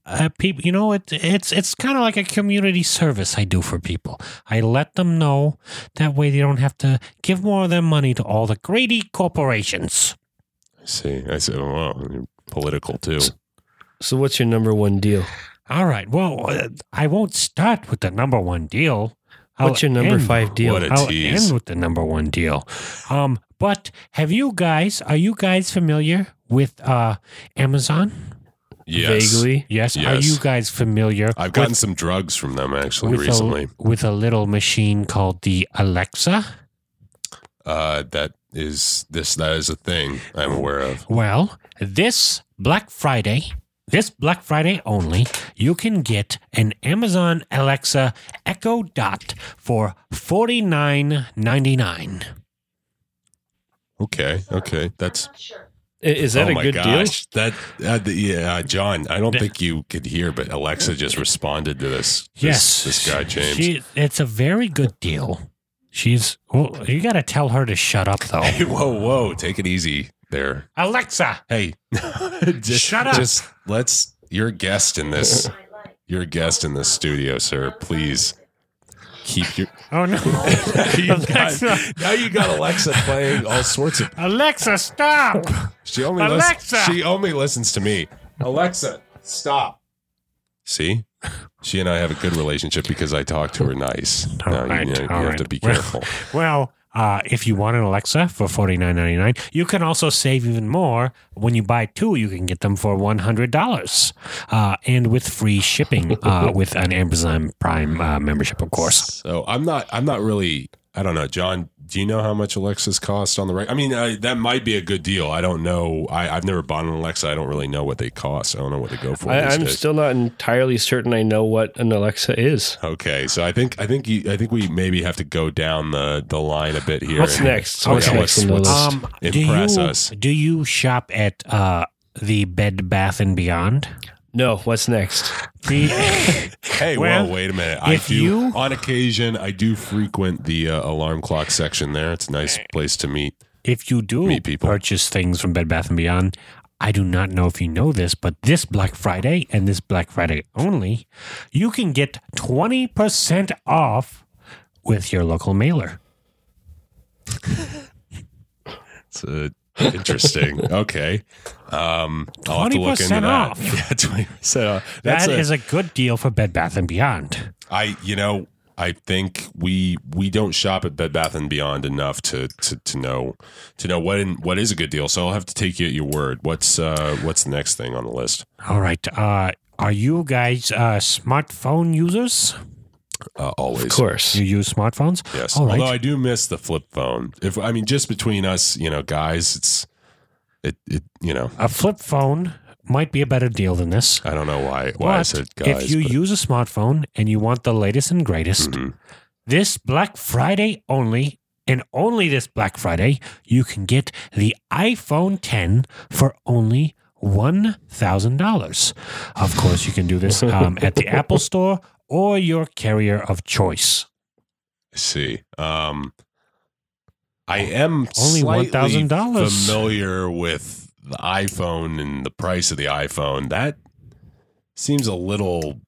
uh, people, you know, it, it's it's kind of like a community service I do for people. I let them know that way they don't have to give more of their money to all the greedy corporations. I see. I said, Oh, wow, you're political too. So what's your number one deal? All right. Well, uh, I won't start with the number one deal. I'll What's your number end- five deal? What a I'll tease. end with the number one deal. Um, but have you guys? Are you guys familiar with uh, Amazon? Yes. Vaguely. Yes. Are you guys familiar? I've gotten with, some drugs from them actually with recently. a with a little machine called the Alexa? Uh, that is this that is a thing I'm aware of. Well, this Black Friday, this Black Friday only, you can get an Amazon Alexa Echo Dot for forty nine ninety nine. Okay, okay, that's I- Is that oh a my good deal? gosh. That uh, the- yeah, John. I don't think you could hear, but Alexa just responded to this. this Yes, this guy James. She, it's a very good deal. She's. Well, you got to tell her to shut up, though. Hey, [LAUGHS] whoa, whoa, take it easy there. Alexa, Hey, [LAUGHS] just, Shut up. Just let's. You're a guest in this. You're a guest in this studio, sir. Please keep your. oh no, [LAUGHS] you got, Alexa, now you got Alexa playing all sorts of. Alexa, stop! She only Alexa! Listens, she only listens to me. Alexa, stop. See, she and I have a good relationship because I talk to her nice. All now right, you, know, you all have right. to be Well- careful. Well, uh, if you want an Alexa for forty nine ninety nine, you can also save even more when you buy two. You can get them for one hundred dollars, uh, and with free shipping uh, [LAUGHS] with an Amazon Prime uh, membership, of course. So I'm not. I'm not really I don't know, John. Do you know how much Alexas cost on the right? I mean, uh, that might be a good deal. I don't know. I, I've never bought an Alexa. I don't really know what they cost. I don't know what they go for. I, I'm days. still not entirely certain I know what an Alexa is. okay. So I think I think you, I think we maybe have to go down the the line a bit here. What's and- next? What's yeah, next let's- on the let's list? Um, do impress you us. do you shop at uh, the Bed Bath and Beyond? No, what's next? The, [LAUGHS] Hey, Well, well, wait a minute. I do you- on occasion. I do frequent the uh, alarm clock section there. It's a nice place to meet. if you do Meet people. purchase things from Bed Bath and Beyond, I do not know if you know this, but this Black Friday and this Black Friday only, you can get twenty percent off with your local mailer. [LAUGHS] It's uh, interesting. [LAUGHS] okay. Um, I'll have to look into 20% that. off. [LAUGHS] Yeah, twenty percent off. That's That a- is a good deal for Bed Bath and Beyond. I you know I think we we don't shop at Bed Bath and Beyond enough to to, to know to know what in, what is a good deal. So I'll have to take you at your word. What's uh what's the next thing on the list? All right. Uh, are you guys uh, smartphone users? Uh, always. Of course. You use smartphones? Yes. All right. Although I do miss the flip phone. If I mean just between us, you know, guys, it's it it you know A flip phone might be a better deal than this. I don't know why why I But said guys. if you but- use a smartphone and you want the latest and greatest, Mhm. this Black Friday only, and only this Black Friday, you can get the iPhone 10 for only $1,000. Of course, you can do this um, at the Apple [LAUGHS] Store or your carrier of choice. I see. Um, I am Only $1,000. familiar with the iPhone and the price of the iPhone. That seems a little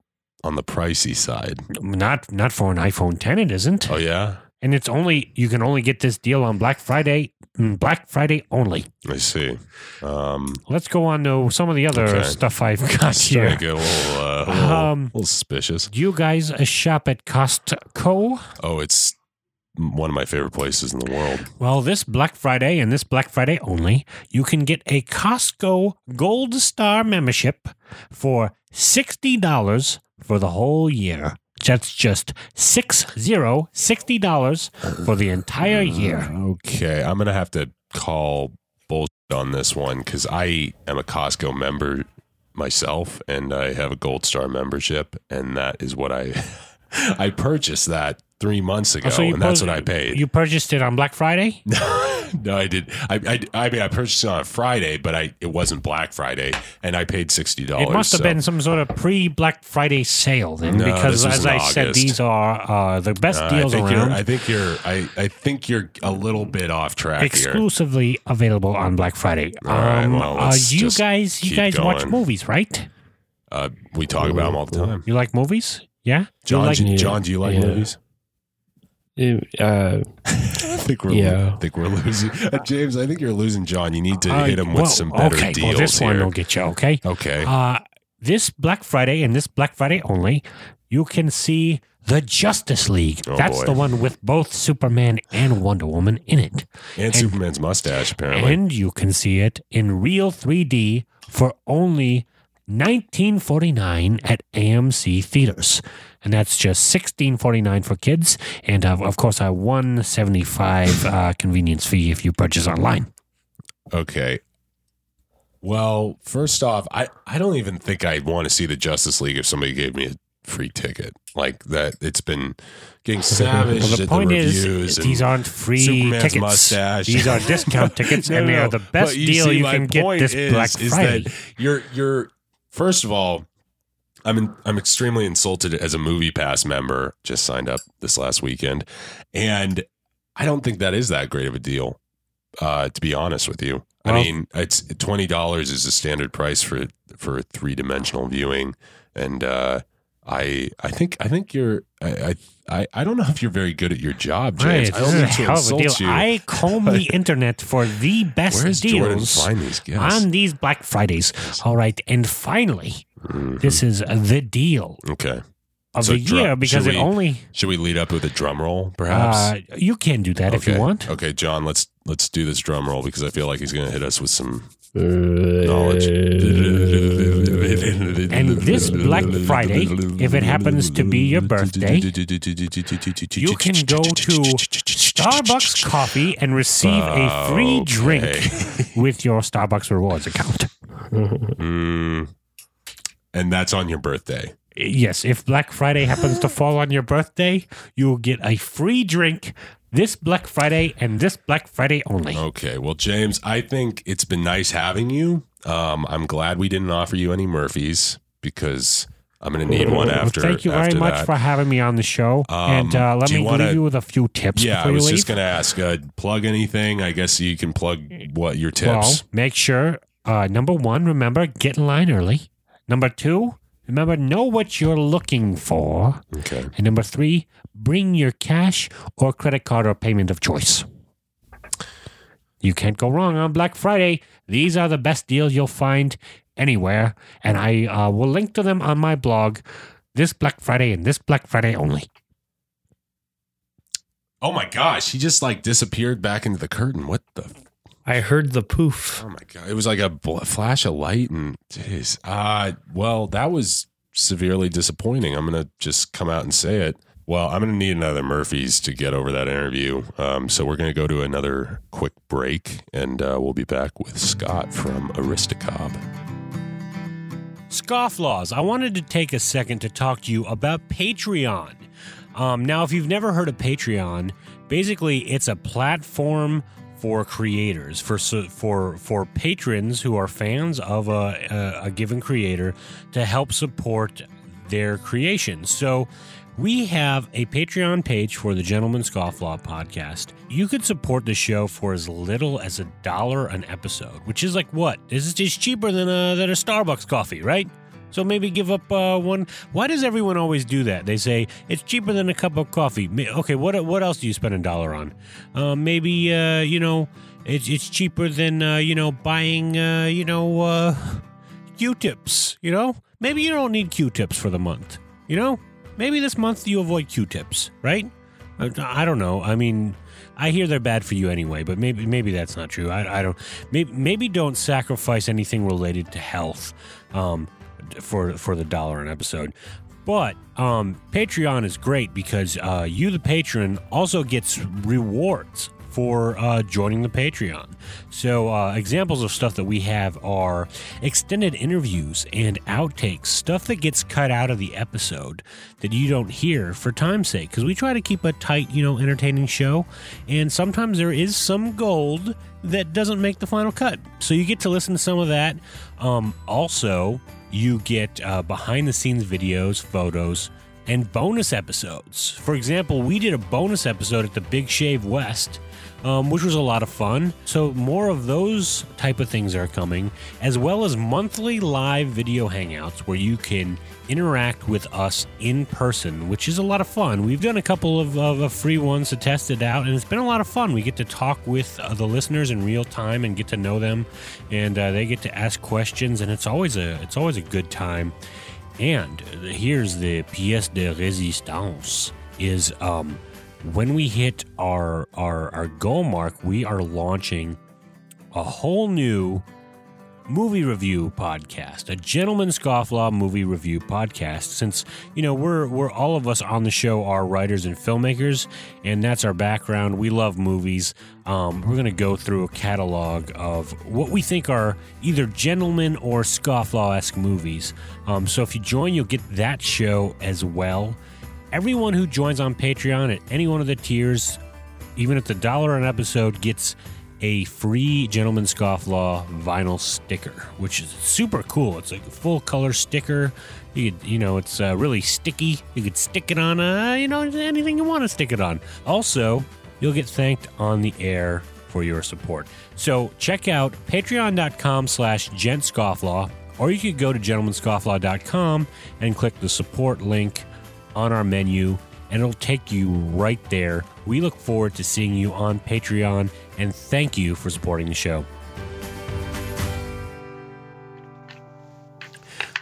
on the pricey side. Not not for an iPhone 10, it isn't. Oh yeah, And it's only you can only get this deal on Black Friday, Black Friday only. I see. Um, Let's go on to some of the other Okay. stuff I've [LAUGHS] got here. to get a little, uh, a little, Um, a little suspicious. Do you guys uh, shop at Costco? Oh, it's one of my favorite places in the world. Well, this Black Friday and this Black Friday only, you can get a Costco Gold Star membership for $60 for the whole year. That's just six zero sixty dollars for the entire uh, year. Okay, I'm gonna have to call bullshit on this one because I am a Costco member myself, and I have a Gold Star membership, and that is what I [LAUGHS] [LAUGHS] I purchased that three months ago, Oh, and that's pur- what I paid. You purchased it on Black Friday? [LAUGHS] no, I did. I, I I mean, I purchased it on a Friday, but I it wasn't Black Friday, and I paid sixty dollars. It must have been some sort of pre Black Friday sale then, No, because as I said, these are uh, the best I deals think around. I think you're. I, I think you're a little bit off track here. exclusively available on Black Friday. All right, Um, well, uh, you guys, you guys watch movies, right? Uh, we talk about them all the time. You like movies? Yeah. John, you like, do, Yeah. John, do you like Yeah. movies? Uh, [LAUGHS] I think we're. Yeah. I think we're losing. [LAUGHS] Uh, James, I think you're losing John. You need to Uh, hit him with some better okay, deals well, this here. one will get you. Okay. okay. Uh, this Black Friday and this Black Friday only, you can see the Justice League. Oh, That's boy. the one with both Superman and Wonder Woman in it. and, Superman's mustache, apparently. And you can see it in real 3D for only 1949 at AMC theaters. And that's just 1649 for kids and uh, of course a 175 uh, convenience fee if you purchase online. okay. Well, first off, I, I don't even think I'd want to see the Justice League if somebody gave me a free ticket like that. It's been getting savaged [LAUGHS] Well, the point the is, these aren't free Superman's tickets. mustache. These are discount [LAUGHS] tickets, No, and they are the best you deal see, you can get this is, Black is Friday. that you're you're first of all, I'm in, I'm extremely insulted as a Movie Pass member. Just signed up this last weekend, and I don't think that is that great of a deal. Uh, to be honest with you, I mean, it's twenty dollars is the standard price for for three dimensional viewing, and uh, I I think I think you're I, I I don't know if you're very good at your job, James. Right, I don't mean to hell of a insult you. I comb the [LAUGHS] internet for the best Where Jordan deals find these on these Black Fridays. All right, and finally, Mhm. this is the deal Okay. of So the drum- year because should it we- only Should we lead up with a drum roll, perhaps? uh, you can do that if you want. Okay, John, let's let's do this drum roll because I feel like he's going to hit us with some knowledge. And this Black Friday, if it happens to be your birthday, you can go to Starbucks Coffee and receive a free drink with your Starbucks Rewards account. Mm. and that's on your birthday. Yes, if Black Friday happens to fall on your birthday, you will get a free drink this Black Friday and this Black Friday only. Okay. Well, James, I think it's been nice having you. Um, I'm glad we didn't offer you any Murphys because I'm going to need one after. Thank you very after much that. for having me on the show. Um, and uh, let me wanna- leave you with a few tips Yeah, I was just going to ask. Uh, plug anything? I guess you can plug what your tips. Well, make sure, uh, number one, remember, get in line early. Number two, remember, know what you're looking for. okay. And number three, bring your cash or credit card or payment of choice. You can't go wrong on Black Friday. These are the best deals you'll find anywhere. And I uh, will link to them on my blog this Black Friday and this Black Friday only. Oh my gosh, he just like disappeared back into the curtain. What the? I heard the poof. Oh my god! It was like a bl- flash of light, and jeez. Uh, well, that was severely disappointing. I'm gonna just come out and say it. Well, I'm gonna need another Murphy's to get over that interview. Um, so we're gonna go to another quick break, and uh, we'll be back with Scott from Aristocob. Scofflaws, I wanted to take a second to talk to you about Patreon. Um, now, if you've never heard of Patreon, basically it's a platform for creators, for for for patrons who are fans of a, a, a given creator to help support their creations. So. We have a Patreon page for the Gentleman Scofflaw podcast. You could support the show for as little as a dollar an episode, which is like what? This is just cheaper than a than a Starbucks coffee, right? So maybe give up uh, one. Why does everyone always do that? They say it's cheaper than a cup of coffee. Okay, what what else do you spend a dollar on? Uh, maybe uh, you know it's it's cheaper than uh, you know buying uh, you know uh, Q-tips. You know maybe you don't need Q-tips for the month. You know maybe this month you avoid Q-tips, right? I, I don't know. I mean. I hear they're bad for you anyway, but maybe maybe that's not true. I, I don't. Maybe maybe don't sacrifice anything related to health. Um, for for the dollar an episode. But um, Patreon is great because uh, you, the patron, also gets rewards for uh, joining the Patreon. So uh, examples of stuff that we have are extended interviews and outtakes, stuff that gets cut out of the episode that you don't hear for time's sake. Because we try to keep a tight, you know, entertaining show, and sometimes there is some gold that doesn't make the final cut. So you get to listen to some of that. Um, also, you get uh, behind the scenes videos, photos, and bonus episodes. For example, we did a bonus episode at the Big Shave West. Um, which was a lot of fun. So more of those type of things are coming, as well as monthly live video hangouts where you can interact with us in person, which is a lot of fun. We've done a couple of, of, of free ones to test it out, and it's been a lot of fun. We get to talk with uh, the listeners in real time and get to know them, and uh, they get to ask questions, and it's always a it's always a good time. And here's the pièce de résistance: is um, when we hit our our our goal mark, we are launching a whole new movie review podcast, a gentleman scofflaw movie review podcast. Since you know we're we're all of us on the show are writers and filmmakers, and that's our background. We love movies. Um, we're gonna go through a catalog of what we think are either gentleman or scofflaw esque movies. Um, so if you join, you'll get that show as well. Everyone who joins on Patreon at any one of the tiers, even at the dollar an episode, gets a free Gentleman Scofflaw vinyl sticker, which is super cool. It's like a full color sticker. You could, you know, it's uh, really sticky. You could stick it on, uh, you know, anything you want to stick it on. Also, you'll get thanked on the air for your support. So check out patreon.com slash gentscofflaw, or you could go to gentlemanscofflaw.com and click the support link on our menu and it'll take you right there. We look forward to seeing you on Patreon and thank you for supporting the show.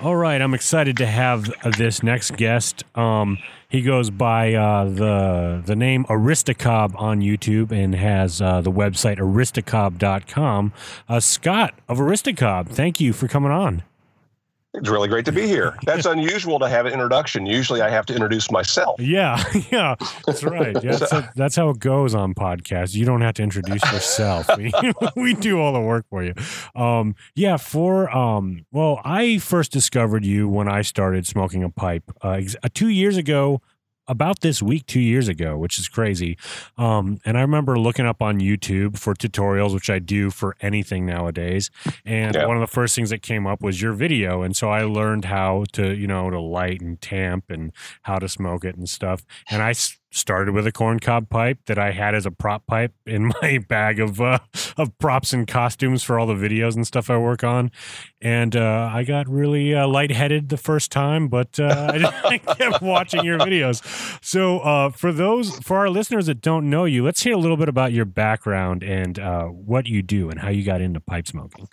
All right, I'm excited to have this next guest. Um, he goes by uh, the the name Aristocob on YouTube and has uh, the website aristocob.com. Uh, Scott of Aristocob, thank you for coming on. It's really great to be here. That's unusual to have an introduction. Usually I have to introduce myself. Yeah, [LAUGHS] yeah, that's right. Yeah, that's, that's how it goes on podcasts. You don't have to introduce yourself. [LAUGHS] We, do all the work for you. Um, yeah, for um, well, I first discovered you when I started smoking a pipe uh, ex- uh, two years ago about this week two years ago, which is crazy. Um, and I remember looking up on YouTube for tutorials, which I do for anything nowadays. And Yeah. one of the first things that came up was your video. And so I learned how to, you know, to light and tamp and how to smoke it and stuff. And I started with a corncob pipe that I had as a prop pipe in [LAUGHS] my bag of uh, of props and costumes for all the videos and stuff I work on. And uh, I got really uh, lightheaded the first time, but uh, I [LAUGHS] kept watching your videos. So, uh, for those, for our listeners that don't know you, let's hear a little bit about your background and uh, what you do and how you got into pipe smoking.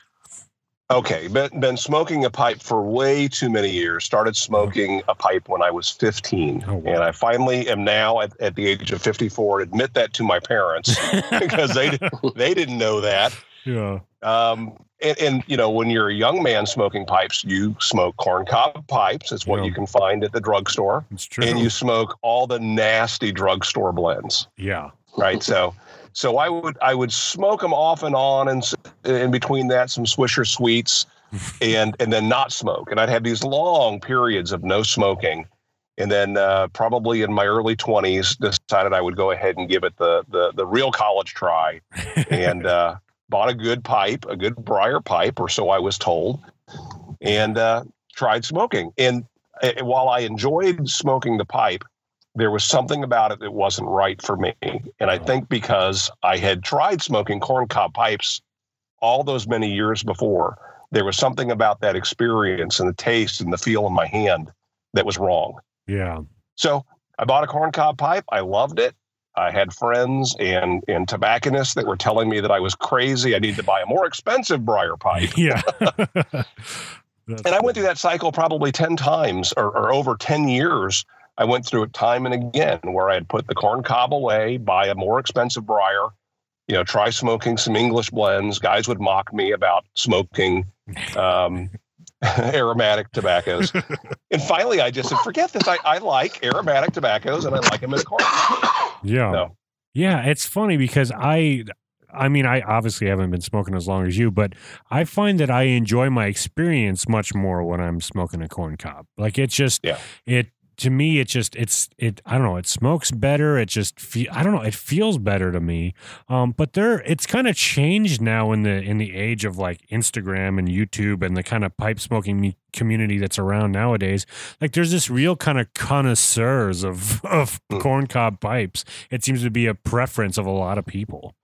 Okay, been, been smoking a pipe for way too many years. Started smoking a pipe when I was 15. Oh, wow. And I finally am now at, at the age of 54 admit that to my parents [LAUGHS] because they, they didn't know that. Yeah. Um, and, and, you know, when you're a young man smoking pipes, you smoke corncob pipes. It's what Yeah. you can find at the drugstore. It's true. And you smoke all the nasty drugstore blends. yeah. right? So, so I would I would smoke them off and on, and in between that, some Swisher sweets, [LAUGHS] and and then not smoke. And I'd have these long periods of no smoking, and then uh, probably in my early twenties, decided I would go ahead and give it the the the real college try, and uh, bought a good pipe, a good briar pipe, or so I was told, and uh, tried smoking. And uh, while I enjoyed smoking the pipe there was something about it that wasn't right for me. And I think because I had tried smoking corncob pipes all those many years before, there was something about that experience and the taste and the feel in my hand that was wrong. Yeah. So I bought a corncob pipe. I loved it. I had friends and, and tobacconists that were telling me that I was crazy. I needed to buy a more expensive briar pipe. Yeah. [LAUGHS] [LAUGHS] And I went through that cycle probably 10 times or, or over 10 years. I went through it time and again where I had put the corn cob away, buy a more expensive briar, you know, try smoking some English blends. Guys would mock me about smoking um, [LAUGHS] aromatic tobaccos. [LAUGHS] and finally, I just said, forget this. I, I like aromatic tobaccos and I like them in a corn. Yeah. No. Yeah, it's funny because I I mean, I obviously haven't been smoking as long as you, but I find that I enjoy my experience much more when I'm smoking a corn cob. Like it's just Yeah. it to me it just it's it I don't know, it smokes better, it just fe- I don't know, it feels better to me. Um but there it's kind of changed now in the in the age of like Instagram and YouTube and the kind of pipe smoking me- community that's around nowadays. Like there's this real kind of connoisseurs of [LAUGHS] of Hmm. corncob pipes. It seems to be a preference of a lot of people.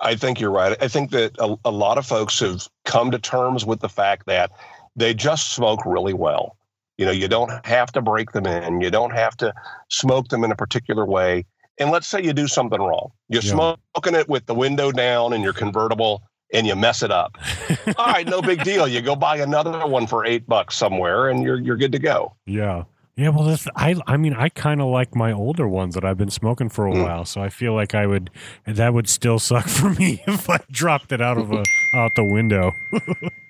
I think you're right. I think that a, a lot of folks have come to terms with the fact that they just smoke really well. You know, you don't have to break them in, you don't have to smoke them in a particular way. And let's say you do something wrong. You're Yeah. smoking it with the window down in your convertible and you mess it up. [LAUGHS] All right, no big deal. You go buy another one for eight bucks somewhere and you're you're good to go. Yeah. Yeah, well, that's, I I mean, I kind of like my older ones that I've been smoking for a Mm. while, so I feel like I would that would still [LAUGHS] suck for me if I dropped it out of a out the window. [LAUGHS]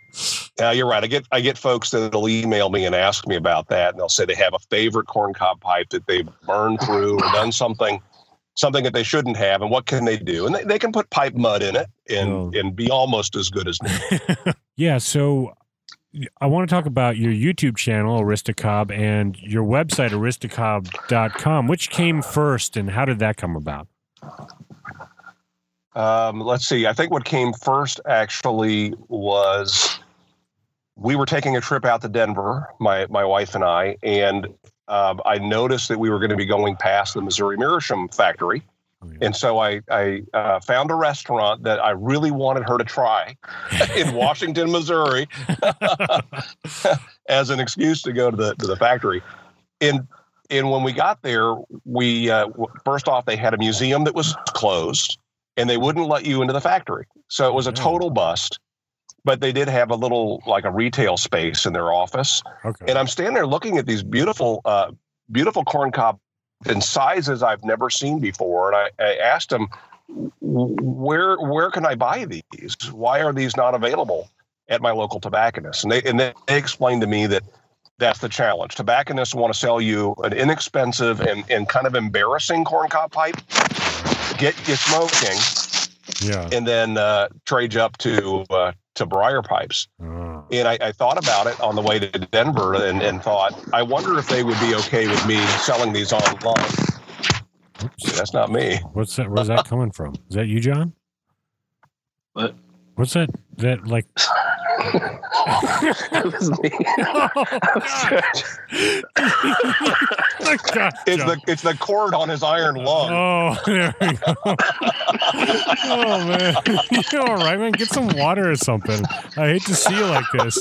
Yeah, you're right. I get I get folks that'll email me and ask me about that, and they'll say they have a favorite corncob pipe that they've burned through or done something something that they shouldn't have, and what can they do? And they, they can put pipe mud in it and Oh. and be almost as good as new. [LAUGHS] yeah, so I want to talk about your YouTube channel, Aristocob, and your website, aristocob.com. Which came first, and how did that come about? Um, let's see. I think what came first actually was we were taking a trip out to Denver, my my wife and I, and um, I noticed that we were going to be going past the Missouri Meerschaum factory. Oh, yeah. And so I, I uh, found a restaurant that I really wanted her to try in [LAUGHS] Washington, Missouri, [LAUGHS] as an excuse to go to the to the factory. And and when we got there, we uh, first off they had a museum that was closed, and they wouldn't let you into the factory. So it was a total bust. But they did have a little like a retail space in their office. Okay. And I'm standing there looking at these beautiful, uh, beautiful corn cob in sizes I've never seen before. And I, I asked them, where where can I buy these? Why are these not available at my local tobacconist? And they and they explained to me that that's the challenge. Tobacconists want to sell you an inexpensive and, and kind of embarrassing corn cob pipe, get you smoking, yeah. and then uh, trade you up to uh, to briar pipes. Oh. And I, I thought about it on the way to Denver and, and thought, I wonder if they would be okay with me selling these online. Oops. That's not me. What's that? Where's that coming from? Is that you, John? What? What's that? That like? It was me. Oh, [LAUGHS] God, It's the it's the cord on his iron lung. Oh, there we go. oh man, [LAUGHS] you all right, man? Get some water or something. I hate to see you like this.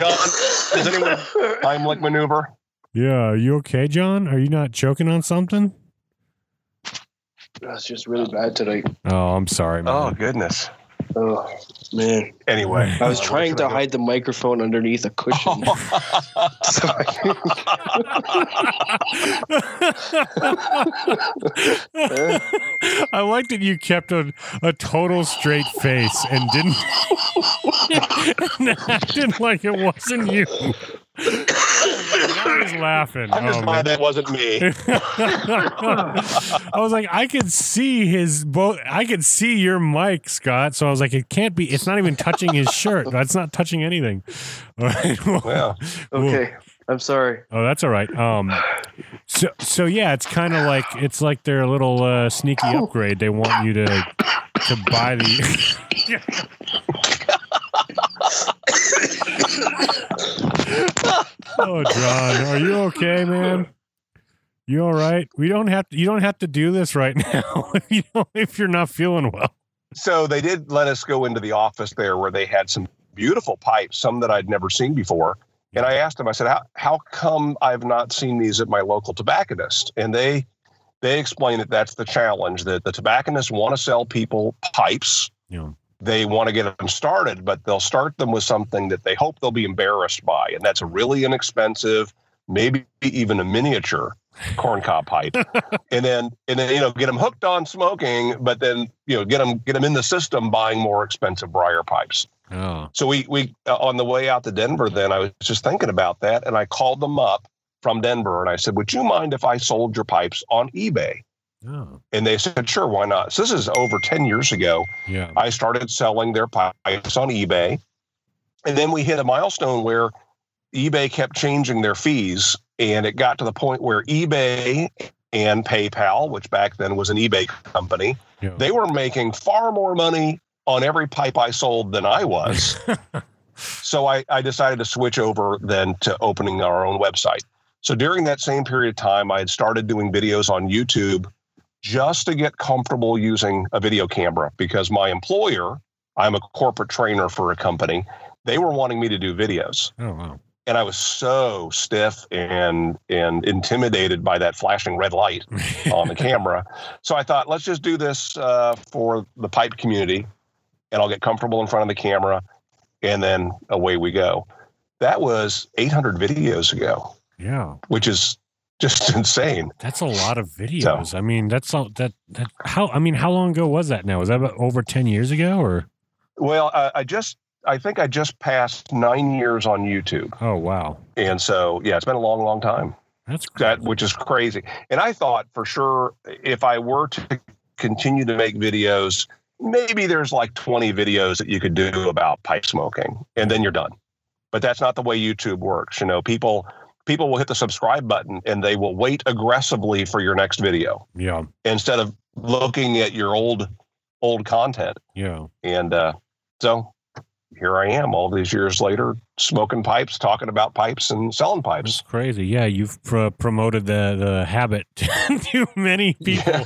John, does anyone [LAUGHS] Heimlich maneuver? yeah, are you okay, John? Are you not choking on something? It's just really bad today. Oh, I'm sorry, man. Oh goodness. Oh man, Anyway, I was trying to hide the microphone underneath a cushion. Oh. so [LAUGHS] [LAUGHS] I- I like that you kept a, a total straight face and didn't [LAUGHS] and acted like it wasn't you. [LAUGHS] I was laughing. I'm just Oh, glad man. that wasn't me. [LAUGHS] [LAUGHS] I was like, I could see his both. I could see your mic, Scott. So I was like, it can't be. It's not even touching his shirt. That's not touching anything. All right. Well, Yeah. okay, I'm sorry. Oh, that's all right. Um, so so yeah, it's kind of like it's like their little uh, sneaky upgrade. They want you to to buy the. Oh, John, are you okay, man? You all right? We don't have to. You don't have to do this right [LAUGHS] now. if you don't, if you're not feeling well. So they did let us go into the office there where they had some beautiful pipes, some that I'd never seen before. And I asked them, I said, how, how come I've not seen these at my local tobacconist? And they they explained that that's the challenge, that the tobacconists want to sell people pipes. Yeah. They want to get them started, but they'll start them with something that they hope they'll be embarrassed by. And that's a really inexpensive, maybe even a miniature corncob pipe. [LAUGHS] and then and then you know get them hooked on smoking, but then you know get them get them in the system buying more expensive briar pipes. Oh. So we we uh, on the way out to Denver, then I was just thinking about that, and I called them up from Denver, and I said, "Would you mind if I sold your pipes on eBay?" Oh. And they said, "Sure, why not?" So this is over ten years ago. Yeah. I started selling their pipes on eBay, and then we hit a milestone where eBay kept changing their fees, and it got to the point where eBay and PayPal, which back then was an eBay company, Yeah. they were making far more money on every pipe I sold than I was. [LAUGHS] so I, I decided to switch over then to opening our own website. So during that same period of time, I had started doing videos on YouTube just to get comfortable using a video camera because my employer, I'm a corporate trainer for a company, they were wanting me to do videos oh wow. and I was so stiff and and intimidated by that flashing red light [LAUGHS] on the camera. So I thought, let's just do this uh, for the pipe community, and I'll get comfortable in front of the camera, and then away we go. That was 800 videos ago, Yeah. which is just [LAUGHS] insane. That's a lot of videos. I mean, that's all that that how I mean, how long ago was that now? Was that about over 10 years ago or Well, I, I just I think I just passed nine years on YouTube, Oh, wow. and so yeah, it's been a long, long time. That's that which is crazy. And I thought for sure if I were to continue to make videos, maybe there's like 20 videos that you could do about pipe smoking and then you're done. But that's not the way YouTube works. You know, people people will hit the subscribe button and they will wait aggressively for your next video Yeah. instead of looking at your old old content. Yeah. And uh, so here I am all these years later smoking pipes, talking about pipes and selling That's pipes. crazy. Yeah, you've pr- promoted the the habit [LAUGHS] to many people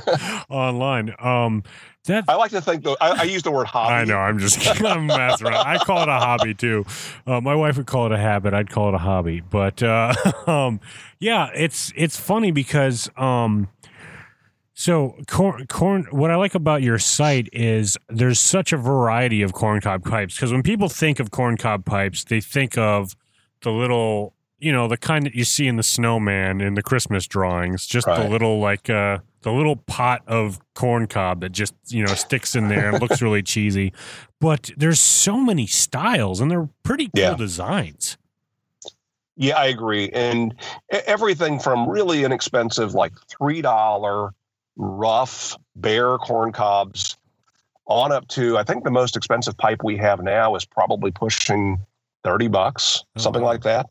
online. Um that I like to think though I, I use the word hobby. I know. I'm just [LAUGHS] I'm messing around. I call it a hobby too. Uh, my wife would call it a habit. I'd call it a hobby. But uh, [LAUGHS] um, yeah, it's it's funny because um, So corn, corn. What I like about your site is there's such a variety of corncob pipes. Because when people think of corncob pipes, they think of the little, you know, the kind that you see in the snowman in the Christmas drawings. Just the little like uh, the little pot of corncob that just you know sticks in there and looks really cheesy. But there's so many styles and they're pretty cool Yeah. designs. Yeah, I agree. And everything from really inexpensive, like $3 rough bare corn cobs, on up to, I think the most expensive pipe we have now is probably pushing 30 bucks, Oh, something wow. like that.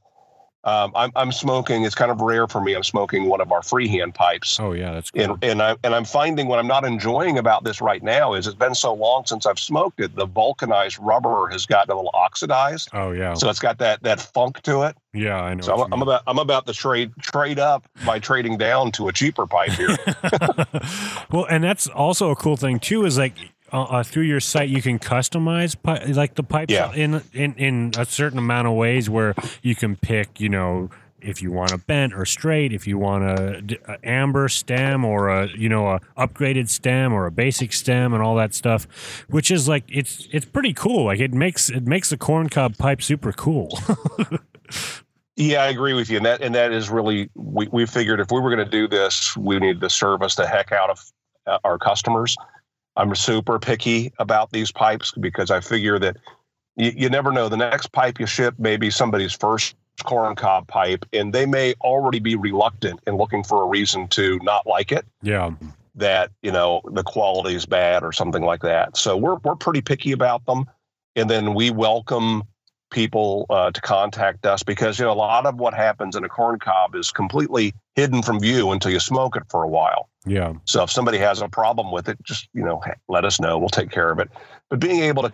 Um, I'm, I'm smoking, it's kind of rare for me. I'm smoking one of our freehand pipes. Oh yeah, that's cool. And, and I and I'm finding what I'm not enjoying about this right now is it's been so long since I've smoked it. The vulcanized rubber has gotten a little oxidized, oh yeah, so it's got that that funk to it. yeah. I know. So I'm, I'm about I'm about to trade trade up by trading down to a cheaper pipe here. [LAUGHS] well, and that's also a cool thing too. Is like uh, uh, through your site, you can customize pi- like the pipes Yeah. in in in a certain amount of ways where you can pick, you know. If you want a bent or straight, if you want a, a amber stem or a you know a upgraded stem or a basic stem and all that stuff, which is like it's it's pretty cool. Like it makes it makes the corncob pipe super cool. [LAUGHS] yeah, I agree with you, and that and that is really we we figured if we were going to do this, we needed to service the heck out of uh, our customers. I'm super picky about these pipes because I figure that you, you never know. The next pipe you ship may be somebody's first corncob pipe, and they may already be reluctant and looking for a reason to not like it. yeah, that you know the quality is bad or something like that. So we're we're pretty picky about them, and then we welcome people uh, to contact us because you know a lot of what happens in a corn cob is completely hidden from view until you smoke it for a while. Yeah, So if somebody has a problem with it, just you know let us know. We'll take care of it. But being able to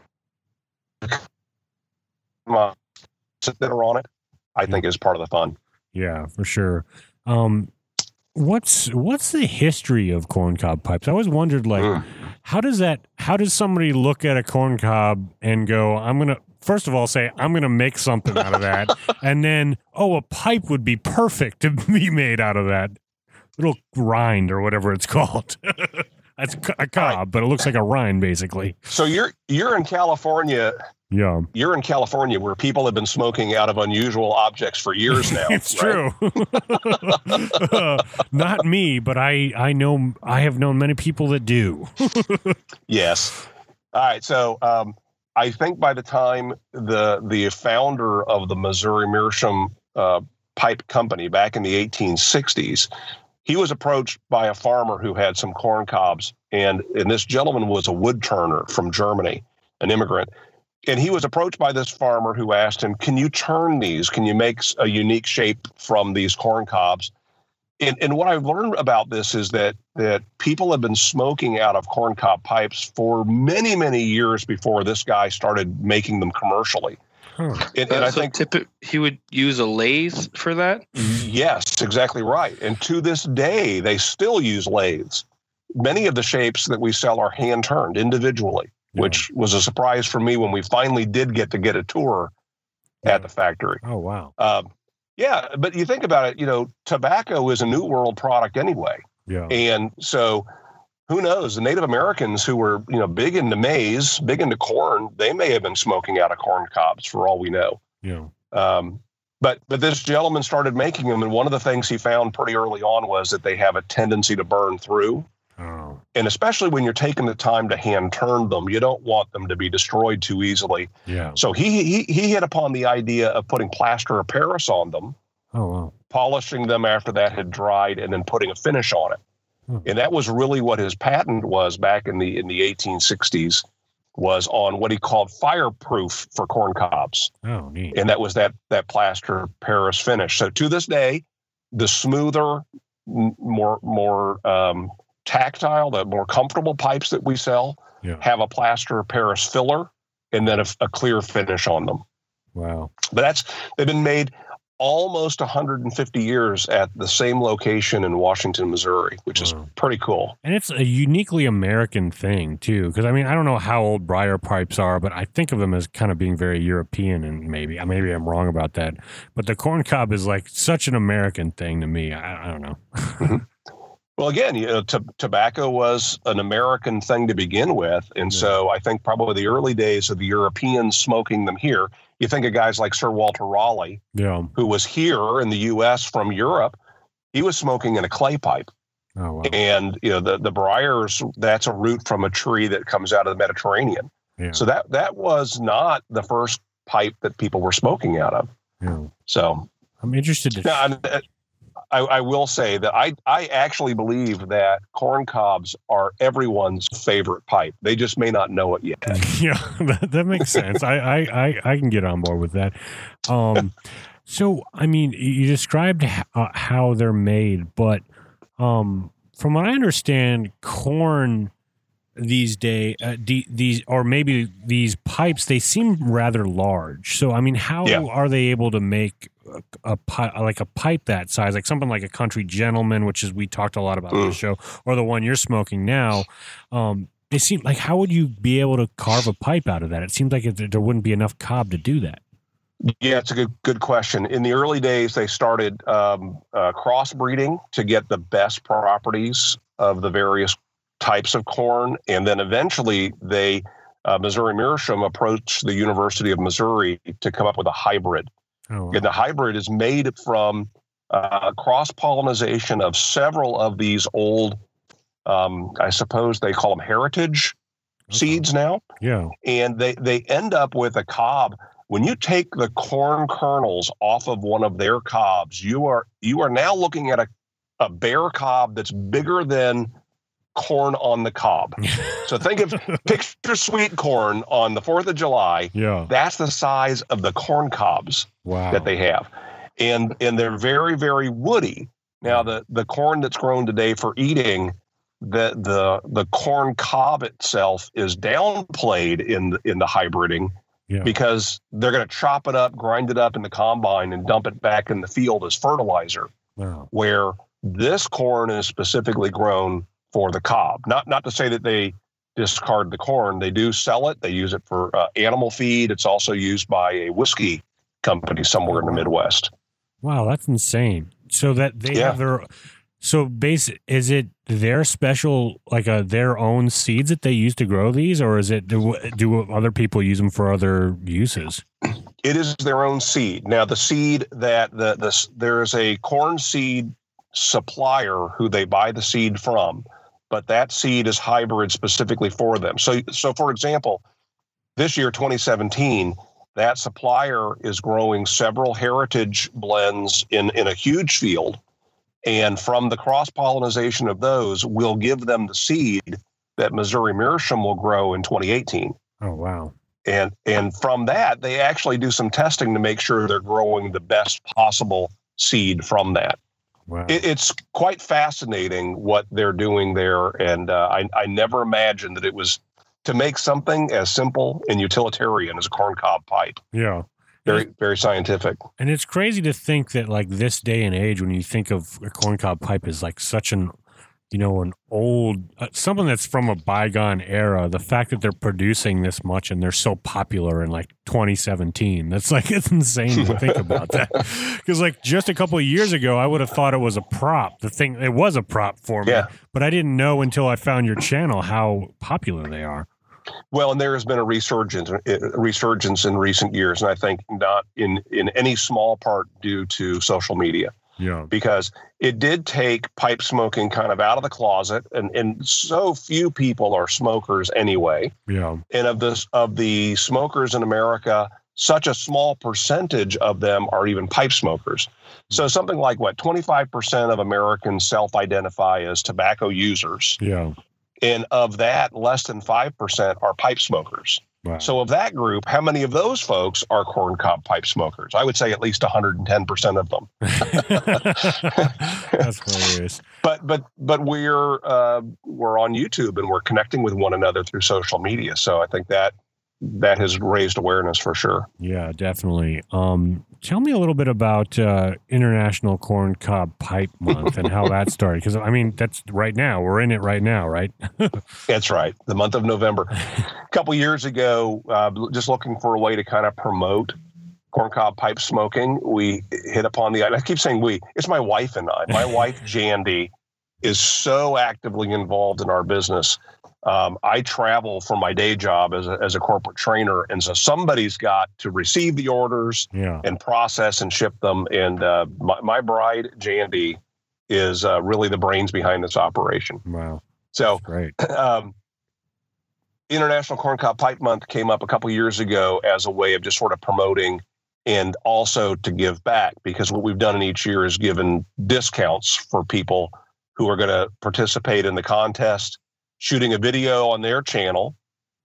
sit there on it, I think is part of the fun. Yeah, for sure. Um, what's what's the history of corncob pipes? I always wondered, like, Mm. how does that? How does somebody look at a corncob and go, "I'm gonna"? First of all, say I'm going to make something out of that, [LAUGHS] and then, oh, a pipe would be perfect to be made out of that little rind or whatever it's [LAUGHS] called. That's a co- cob, but it looks like a rind, basically. So you're you're in California Yeah, you're in California where people have been smoking out of unusual objects for years [LAUGHS] now. it's true. [LAUGHS] Not me, but I I know I have known many people that do. Yes. All right. So um, I think by the time the the founder of the Missouri Meerschaum uh, Pipe Company back in the 1860s, he was approached by a farmer who had some corn cobs, and and this gentleman was a wood turner from Germany, an immigrant. And he was approached by this farmer who asked him, "Can you turn these? Can you make a unique shape from these corn cobs?" And, and what I've learned about this is that that people have been smoking out of corn cob pipes for many, many years before this guy started making them commercially. Huh. And, and I so think typi- he would use a lathe for that. Yes, exactly right. And to this day, they still use lathes. Many of the shapes that we sell are hand turned individually, Yeah. which was a surprise for me when we finally did get to get a tour Yeah. at the factory. Oh wow. Um, yeah, but you think about it, you know, tobacco is a new world product anyway. Yeah. And so who knows? The Native Americans who were, you know, big into maize, big into corn, they may have been smoking out of corn cobs for all we know. Yeah. Um, but but this gentleman started making them, and one of the things he found pretty early on was that they have a tendency to burn through. Oh. And especially when you're taking the time to hand turn them, you don't want them to be destroyed too easily. Yeah. So he he he hit upon the idea of putting plaster of Paris on them, Oh wow. polishing them after that had dried, and then putting a finish on it. Hmm. And that was really what his patent was back in the in the 1860s, was on what he called fireproof for corn cobs Oh neat. and that was that that plaster Paris finish. So to this day, the smoother, m- more more um, tactile, the more comfortable pipes that we sell Yeah. have a plaster Paris filler and then a, a clear finish on them. Wow. But that's they've been made almost 150 years at the same location in Washington, Missouri, which is Wow. pretty cool. And it's a uniquely American thing too, because I mean I don't know how old briar pipes are, but I think of them as kind of being very European, and maybe uh, maybe I'm wrong about that. But the corn cob is like such an American thing to me. I, I don't know. Mm-hmm. [LAUGHS] Well, again, you know, t- tobacco was an American thing to begin with, and Yeah. so I think probably the early days of the Europeans smoking them here. You think of guys like Sir Walter Raleigh, Yeah. who was here in the U.S. from Europe. He was smoking in a clay pipe, Oh wow. and you know the the briars. That's a root from a tree that comes out of the Mediterranean. Yeah. So that that was not the first pipe that people were smoking out of. yeah. So I'm interested to. now, I, I will say that I, I actually believe that corn cobs are everyone's favorite pipe. They just may not know it yet. [LAUGHS] yeah, that, that makes sense. I, I, I, I can get on board with that. Um, so, I mean, you described h- uh, how they're made, but um, from what I understand, corn these day uh, de- these or maybe these pipes, they seem rather large. So, I mean, how Yeah. are they able to make a, a like a pipe that size, like something like a country gentleman, which is we talked a lot about on the Mm. show, or the one you're smoking now? Um, they seem like how would you be able to carve a pipe out of that? It seems like it, there wouldn't be enough cob to do that. Yeah, it's a good good question. In the early days, they started um, uh, crossbreeding to get the best properties of the various types of corn, and then eventually they uh, Missouri Meerschaum approached the University of Missouri to come up with a hybrid. Oh, And the hybrid is made from uh, cross pollination of several of these old, um, I suppose they call them heritage seeds now. Yeah, and they they end up with a cob. When you take the corn kernels off of one of their cobs you are you are now looking at a, a bare cob that's bigger than corn on the cob so think of [LAUGHS] picture sweet corn on the 4th of july yeah. that's the size of the corn cobs Wow. that they have and and they're very very woody now the the corn that's grown today for eating the the the corn cob itself is downplayed in the, in the hybriding Yeah. because they're going to chop it up grind it up in the combine and dump it back in the field as fertilizer wow. where this corn is specifically grown for the cob not not to say that they discard the corn they do sell it they use it for uh, animal feed it's also used by a whiskey company somewhere in the midwest Wow, that's insane. So that they Yeah. have their so base is it their special like uh, their own seeds that they use to grow these, or is it do, do other people use them for other uses? it is their own seed. Now, the seed that the the there is a corn seed supplier who they buy the seed from, but that seed is hybrid specifically for them. So, so for example, this year, 2017, that supplier is growing several heritage blends in in a huge field, and from the cross pollination of those, we'll give them the seed that Missouri Meerschaum will grow in 2018 Oh wow, and and from that they actually do some testing to make sure they're growing the best possible seed from that wow. it, it's quite fascinating what they're doing there and uh, I, I never imagined that it was to make something as simple and utilitarian as a corncob pipe yeah. very very scientific And it's crazy to think that like this day and age, when you think of a corncob pipe is like such an, you know, an old uh, something that's from a bygone era. The fact that they're producing this much and they're so popular in like 2017, that's like [LAUGHS] it's insane to think about that. [LAUGHS] [LAUGHS] Because like just a couple of years ago, I would have thought it was a prop. The thing it was a prop for me, Yeah. but I didn't know until I found your channel how popular they are. well and there has been a resurgence a resurgence in recent years and i think not in in any small part due to social media Yeah, because it did take pipe smoking kind of out of the closet and, and so few people are smokers anyway. Yeah, and of this of the smokers in america such a small percentage of them are even pipe smokers. So something like what 25% of americans self-identify as tobacco users. Yeah. and of that less than 5% are pipe smokers Wow. so of that group how many of those folks are corncob pipe smokers i would say at least 110% of them [LAUGHS] [LAUGHS] that's hilarious. but but but we're uh, we're on YouTube and we're connecting with one another through social media. So I think that that has raised awareness for sure. Yeah, definitely. Um, tell me a little bit about uh, International Corn Cob Pipe Month and how that started. Because I mean, that's right now. We're in it right now, right? [LAUGHS] That's right, the month of November. a couple years ago, uh, just looking for a way to kind of promote corncob pipe smoking, we hit upon the. I keep saying we. It's my wife and I. My wife [LAUGHS] Jandy is so actively involved in our business. Um, I travel for my day job as a, as a corporate trainer, and so somebody's got to receive the orders Yeah. and process and ship them. And uh, my, my bride, Jandy, is uh, really the brains behind this operation. Wow. So Great. [CLEARS THROAT] um, International Corncob Pipe Month came up a couple years ago as a way of just sort of promoting and also to give back because what we've done in each year is given discounts for people who are going to participate in the contest, shooting a video on their channel.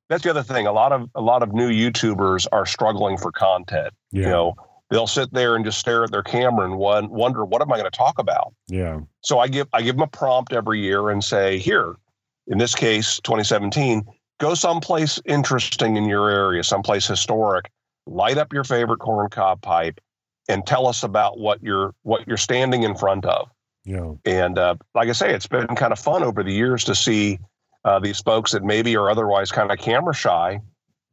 That's the other thing. A lot of a lot of new YouTubers are struggling for content. Yeah. You know, they'll sit there and just stare at their camera and one, wonder what am I going to talk about Yeah. so I give I give them a prompt every year and say, here, in this case, 2017, go someplace interesting in your area, someplace historic, light up your favorite corncob pipe, and tell us about what you're what you're standing in front of. Yeah. And uh, like I say, it's been kind of fun over the years to see uh, these folks that maybe are otherwise kind of camera shy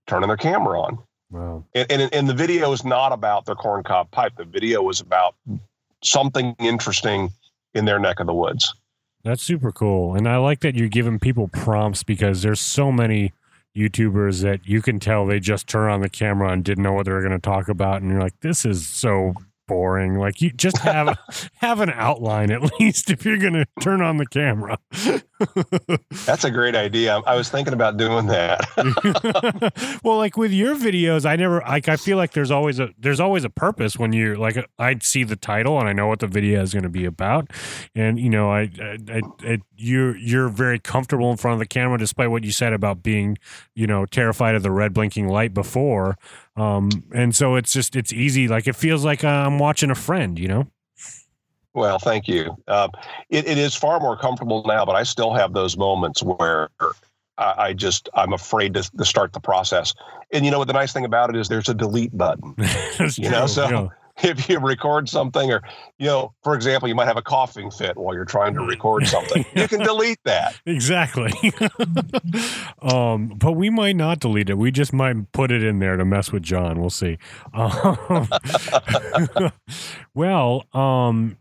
turning their camera on. Wow. And, and, and the video is not about their corncob pipe. The video is about something interesting in their neck of the woods. That's super cool. And I like that you're giving people prompts because there's so many YouTubers that you can tell they just turn on the camera and didn't know what they were going to talk about. And you're like, this is so boring. Like you just have [LAUGHS] have an outline at least if you're going to turn on the camera. That's a great idea. I was thinking about doing that. [LAUGHS] well, like with your videos, I never like. I feel like there's always a there's always a purpose when you're like I'd see the title and I know what the video is going to be about, and you know I, I, I, I you're you're very comfortable in front of the camera, despite what you said about being you know terrified of the red blinking light before, um, and so it's just it's easy. Like it feels like I'm watching a friend, you know. well, thank you. Um, it, it is far more comfortable now, but I still have those moments where I, I just I'm afraid to, to start the process. And you know what? The nice thing about it is there's a delete button. [LAUGHS] You know, true, so- yeah. [LAUGHS] if you record something, or you know, for example, you might have a coughing fit while you're trying to record something. You can [LAUGHS] delete that. Exactly. [LAUGHS] um, but we might not delete it. We just might put it in there to mess with John. We'll see. Um, well, um,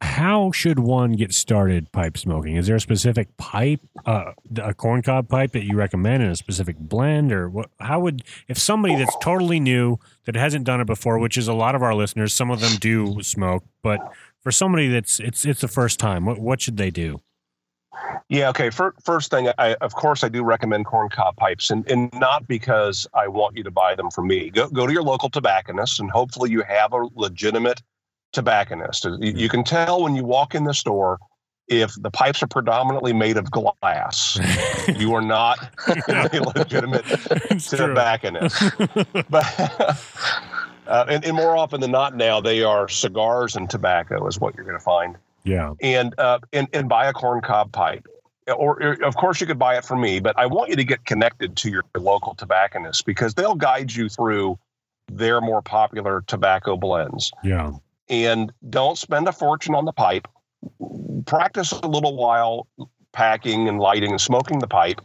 how should one get started pipe smoking? Is there a specific pipe, uh, a corncob pipe that you recommend in a specific blend, or what? How would if somebody that's totally new that hasn't done it before, which is a lot of our listeners, some of them do smoke, but for somebody that's it's it's the first time, what what should they do? Yeah. Okay. Fir- first thing, I, of course, I do recommend corncob pipes, and, and not because I want you to buy them from me. Go go to your local tobacconist, and hopefully you have a legitimate tobacconist. You, you can tell when you walk in the store if the pipes are predominantly made of glass. [LAUGHS] you are not [LAUGHS] a legitimate It's tobacconist. [LAUGHS] but uh, and, and more often than not, now they are cigars and tobacco is what you're going to find Yeah. and uh, and and buy a corncob pipe. Or, or of course you could buy it from me, but I want you to get connected to your local tobacconist because they'll guide you through their more popular tobacco blends. Yeah. And don't spend a fortune on the pipe. Practice a little while packing and lighting and smoking the pipe.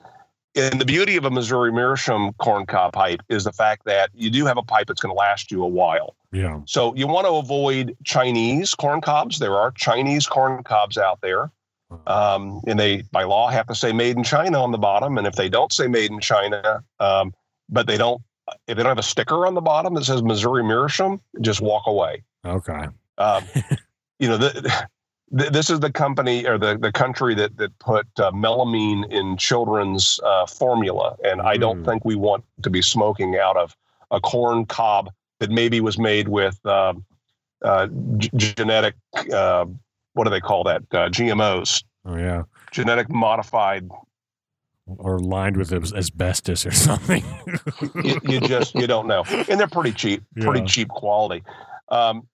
And the beauty of a Missouri Meerschaum corncob pipe is the fact that you do have a pipe that's going to last you a while. Yeah. So you want to avoid Chinese corn cobs. There are Chinese corn cobs out there. Um, and they, by law, have to say made in China on the bottom. And if they don't say made in China, um, but they don't, if they don't have a sticker on the bottom that says Missouri Meerschaum, just walk away. Okay. Um, [LAUGHS] you know, the, th- this is the company or the, the country that, that put uh, melamine in children's uh, formula. And I don't Mm. think we want to be smoking out of a corn cob that maybe was made with uh, uh, g- genetic, uh, what do they call that? Uh, GMOs, Oh yeah. genetic modified. Or lined with asbestos or [LAUGHS] something. You, you just, you don't know. And they're pretty cheap, pretty Yeah. cheap quality. Um,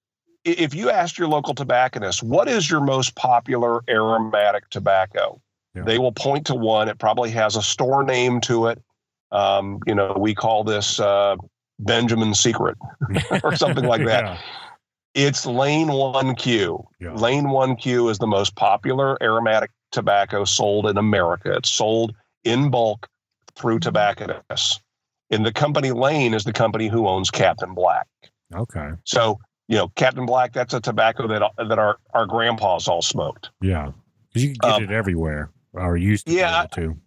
if you asked your local tobacconist, what is your most popular aromatic tobacco? Yeah. They will point to one. It probably has a store name to it. Um, you know, we call this uh, Benjamin's Secret [LAUGHS] or something like that. [LAUGHS] Yeah. It's Lane 1Q. Yeah. Lane 1Q is the most popular aromatic tobacco sold in America. It's sold in bulk through tobacconists. In the company Lane is the company who owns Captain Black. Okay. So, you know, Captain Black, that's a tobacco that that our, our grandpas all smoked. Yeah. 'Cause you can get Um, it everywhere, or used to. yeah, able to.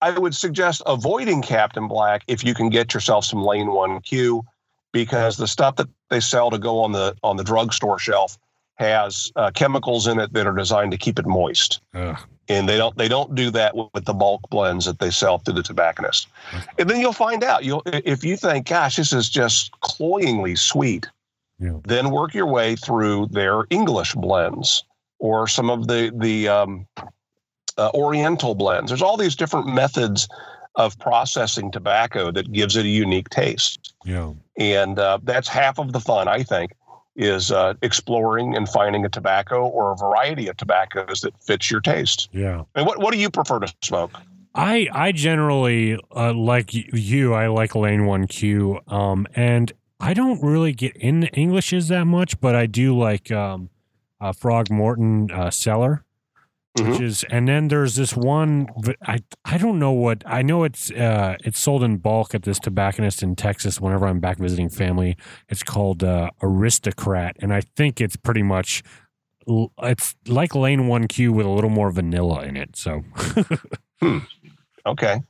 I would suggest avoiding Captain Black if you can get yourself some Lane One Q, because the stuff that they sell to go on the on the drugstore shelf has uh, chemicals in it that are designed to keep it moist, Ugh. And they don't they don't do that with, the bulk blends that they sell through the tobacconist. And then you'll find out. You'll if you think, gosh, this is just cloyingly sweet, Yeah. then work your way through their English blends or some of the the um, uh, Oriental blends. There's all these different methods of processing tobacco that gives it a unique taste, Yeah. and uh, that's half of the fun, I think, is uh, exploring and finding a tobacco or a variety of tobaccos that fits your taste. Yeah. And what what do you prefer to smoke? I I generally uh, like you. I like Lane One Q. Um, and I don't really get into Englishes that much, but I do like um, uh, Frog Morton uh, Cellar, which is. And then there's this one. I I don't know what. I know it's uh it's sold in bulk at this tobacconist in Texas. Whenever I'm back visiting family, it's called uh, Aristocrat, and I think it's pretty much. It's like Lane One Q with a little more vanilla in it. So [LAUGHS] Okay.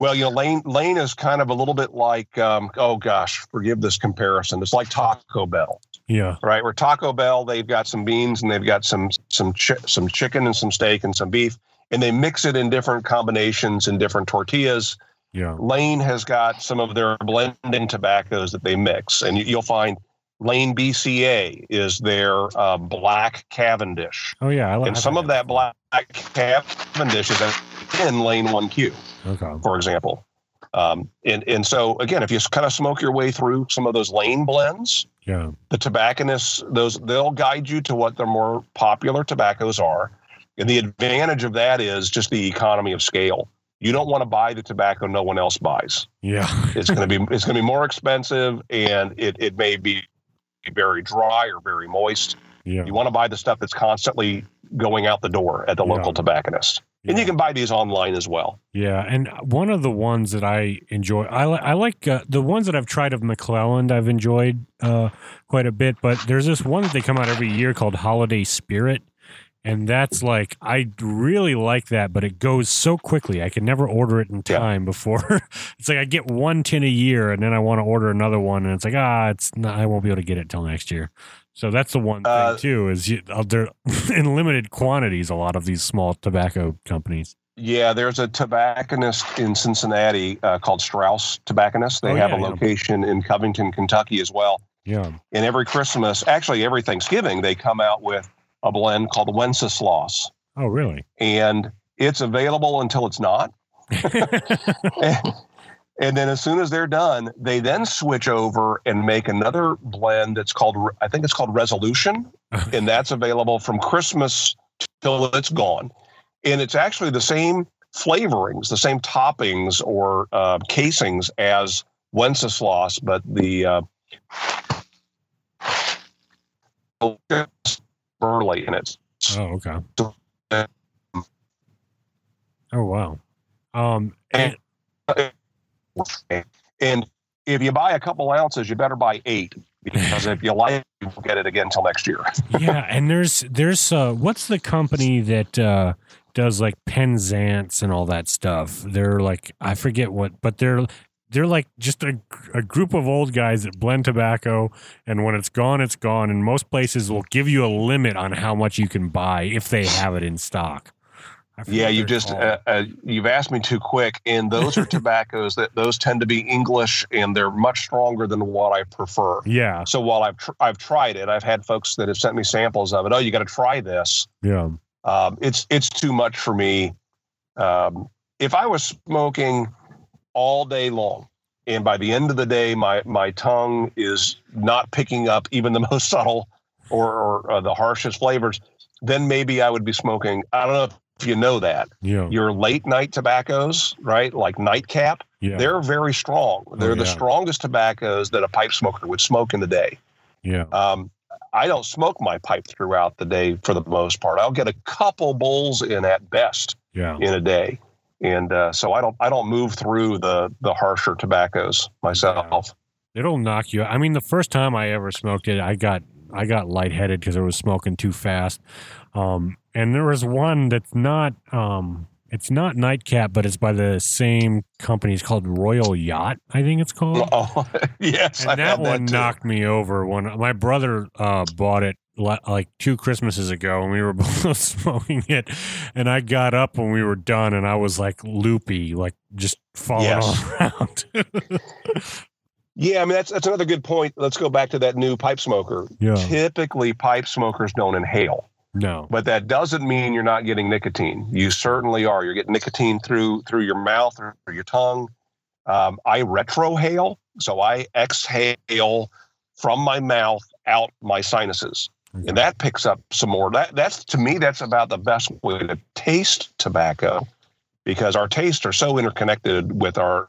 Well, you know, Lane Lane is kind of a little bit like, um, oh gosh, forgive this comparison. It's like Taco Bell, yeah, right? Where Taco Bell, they've got some beans and they've got some some chi- some chicken and some steak and some beef, and they mix it in different combinations in different tortillas. yeah. Lane has got some of their blending tobaccos that they mix, and you, you'll find Lane BCA is their uh, black Cavendish, Oh yeah, I like and some of that black Cavendish is in Lane One Q Okay. for example. Um, and and so again, if you kind of smoke your way through some of those lane blends, Yeah. the tobacconists those they'll guide you to what the more popular tobaccos are. And the advantage of that is just the economy of scale. You don't want to buy the tobacco no one else buys. Yeah. [LAUGHS] It's going to be it's going to be more expensive, and it it may be very dry or very moist. Yeah. You want to buy the stuff that's constantly going out the door at the Yeah. local tobacconist. And you can buy these online as well. Yeah, and one of the ones that I enjoy, I, li- I like uh, the ones that I've tried of McClelland. I've enjoyed uh, quite a bit, but there's this one that they come out every year called Holiday Spirit, and that's like I really like that, but it goes so quickly. I can never order it in Yeah. time before. [LAUGHS] it's like I get one tin a year, and then I want to order another one, and it's like ah, it's not. I won't be able to get it till next year. So that's the one thing Uh, too is you, uh, they're [LAUGHS] in limited quantities. A lot of these small tobacco companies. Yeah, there's a tobacconist in Cincinnati uh, called Strauss Tobacconist. They Oh, have yeah, a yeah. location in Covington, Kentucky as well. Yeah. And every Christmas, actually every Thanksgiving, they come out with a blend called Wenceslas. Oh, really? And it's available until it's not. [LAUGHS] [LAUGHS] and then as soon as they're done, they then switch over and make another blend that's called, I think it's called Resolution. and that's available from Christmas till it's gone. And it's actually the same flavorings, the same toppings or uh, casings as Wenceslas, but the uh, burley in it. Oh, okay. [LAUGHS] Oh, wow. Um, and, And if you buy a couple ounces, you better buy eight because if you like, you won't get it again until next year. [LAUGHS] yeah, and there's there's uh, what's the company that uh, does like Penzance and all that stuff? They're like I forget what, but they're they're like just a, a group of old guys that blend tobacco, and when it's gone, it's gone. And most places will give you a limit on how much you can buy if they have it in stock. Yeah, you they're just uh, uh, you've asked me too quick, and those are [LAUGHS] tobaccos that those tend to be English, and they're much stronger than what I prefer. yeah, So while I've tr- I've tried it, I've had folks that have sent me samples of it. Oh, you got to try this. yeah, Um, it's it's too much for me. Um, if I was smoking all day long, and by the end of the day, my my tongue is not picking up even the [LAUGHS] most subtle or, or uh, the harshest flavors, then maybe I would be smoking. I don't know if you know that yeah, your late night tobaccos, right? Like nightcap, yeah, they're very strong. They're the yeah. strongest tobaccos that a pipe smoker would smoke in the day. yeah, Um, I don't smoke my pipe throughout the day for the most part. I'll get a couple bowls in at best yeah. in a day, and uh, so I don't I don't move through the the harsher tobaccos myself. It'll knock you. I mean, the first time I ever smoked it, I got I got lightheaded because I was smoking too fast. Um, and there was one that's not um, it's not Nightcap, but it's by the same company. It's called Royal Yacht, I think it's called. [LAUGHS] Oh, yes, and that one too. knocked me over. When my brother uh, bought it like two Christmases ago, and we were [LAUGHS] both smoking it, and I got up when we were done, and I was like loopy, like just falling Yes. all [LAUGHS] around. Yeah, I mean that's that's another good point. Let's go back to that new pipe smoker. yeah, Typically, pipe smokers don't inhale, no, but that doesn't mean you're not getting nicotine. You certainly are. You're getting nicotine through through your mouth or through your tongue. Um, I retrohale, so I exhale from my mouth out my sinuses, and that picks up some more. That that's to me that's about the best way to taste tobacco, because our tastes are so interconnected with our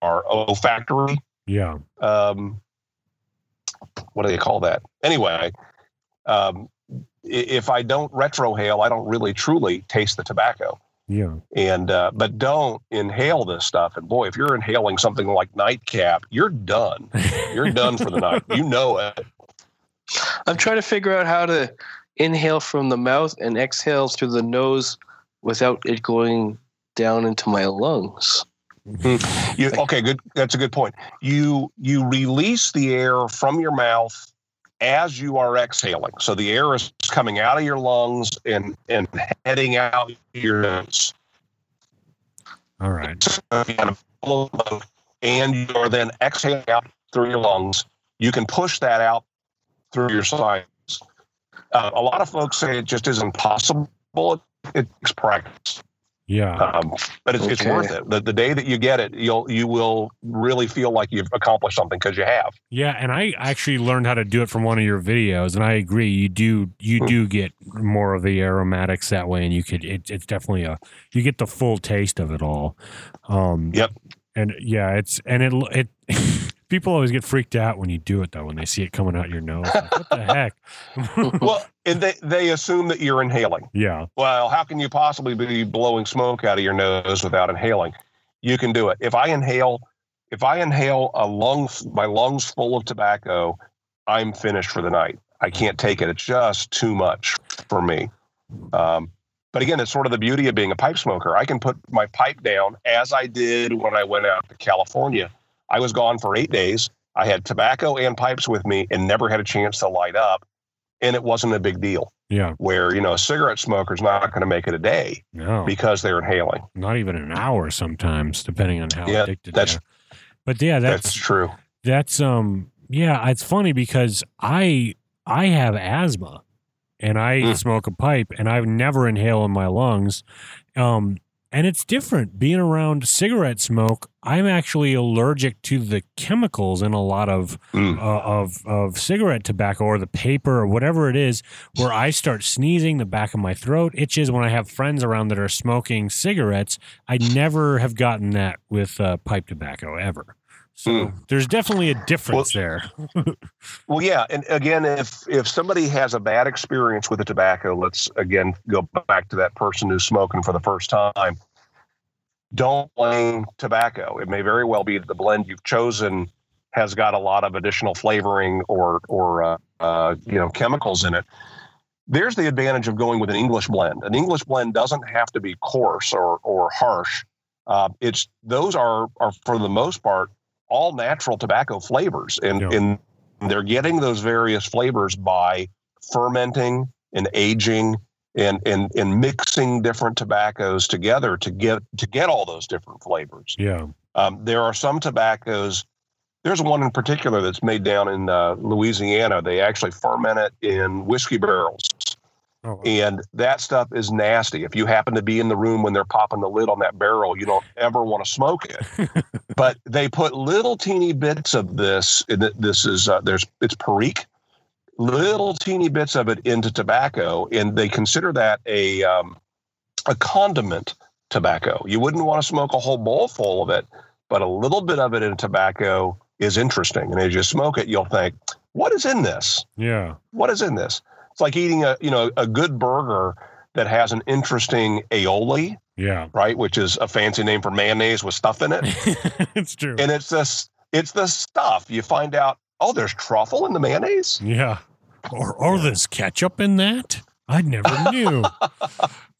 our olfactory yeah, um, what do they call that? Anyway, um, if I don't retrohale, I don't really truly taste the tobacco. yeah, And uh, but don't inhale this stuff. And boy, if you're inhaling something like nightcap, you're done. You're done for the [LAUGHS] night. You know it. I'm trying to figure out how to inhale from the mouth and exhale through the nose without it going down into my lungs. You, okay, good. That's a good point. You you release the air from your mouth as you are exhaling. So the air is coming out of your lungs and and heading out your nose. all right, and you are then exhaling out through your lungs. You can push that out through your sides. Uh, a lot of folks say it just isn't possible. It, it takes practice, yeah, um, but it's, it's worth it. The, the day that you get it, you'll you will really feel like you've accomplished something because you have. yeah. And I actually learned how to do it from one of your videos, and I agree. You do you do get more of the aromatics that way, and you could. It, it's definitely a you get the full taste of it all. Um, Yep. And yeah, it's and it it. [LAUGHS] People always get freaked out when you do it though when they see it coming out your nose. Like, what the heck? [LAUGHS] Well, and they they assume that you're inhaling. yeah, Well, how can you possibly be blowing smoke out of your nose without inhaling? You can do it. If I inhale, if I inhale a lung, my lungs full of tobacco, I'm finished for the night. I can't take it. It's just too much for me. Um, but again, it's sort of the beauty of being a pipe smoker. I can put my pipe down as I did when I went out to California. I was gone for eight days. I had tobacco and pipes with me and never had a chance to light up. And it wasn't a big deal yeah. where you know a cigarette smoker's not going to make it a day No, because they're inhaling. not even an hour sometimes, depending on how Yeah, addicted. that's- they are. But yeah, That's, that's true. That's um yeah, it's funny because I I have asthma and I Mm. smoke a pipe and I've never inhale in my lungs. Um and it's different being around cigarette smoke. I'm actually allergic to the chemicals in a lot of Mm. uh, of of cigarette tobacco or the paper or whatever it is where I start sneezing the back of my throat itches when I have friends around that are smoking cigarettes I never have gotten that with uh, pipe tobacco ever so Mm. there's definitely a difference there [LAUGHS] Well, yeah, and again, if if somebody has a bad experience with the tobacco, let's again go back to that person who's smoking for the first time. Don't blame tobacco. It may very well be that the blend you've chosen has got a lot of additional flavoring or or uh, uh, you know chemicals in it. There's the advantage of going with an English blend. An English blend doesn't have to be coarse or or harsh. Uh, it's those are are for the most part all natural tobacco flavors, and Yeah. and they're getting those various flavors by fermenting and aging and and and mixing different tobaccos together to get to get all those different flavors. yeah Um, there are some tobaccos. There's one in particular that's made down in uh, Louisiana. They actually ferment it in whiskey barrels, oh, and that stuff is nasty. If you happen to be in the room when they're popping the lid on that barrel, you don't ever want to smoke it. [LAUGHS] but they put little teeny bits of this. and This is uh, there's it's perique, little teeny bits of it into tobacco, and they consider that a um, a condiment tobacco. You wouldn't want to smoke a whole bowl full of it, but a little bit of it in tobacco is interesting. And as you smoke it, you'll think, "What is in this? yeah What is in this?" It's like eating a you know a good burger that has an interesting aioli, yeah right? Which is a fancy name for mayonnaise with stuff in it [LAUGHS] it's true and it's this it's the stuff you find out oh there's truffle in the mayonnaise yeah Or, or there's ketchup in that? I never [LAUGHS] knew.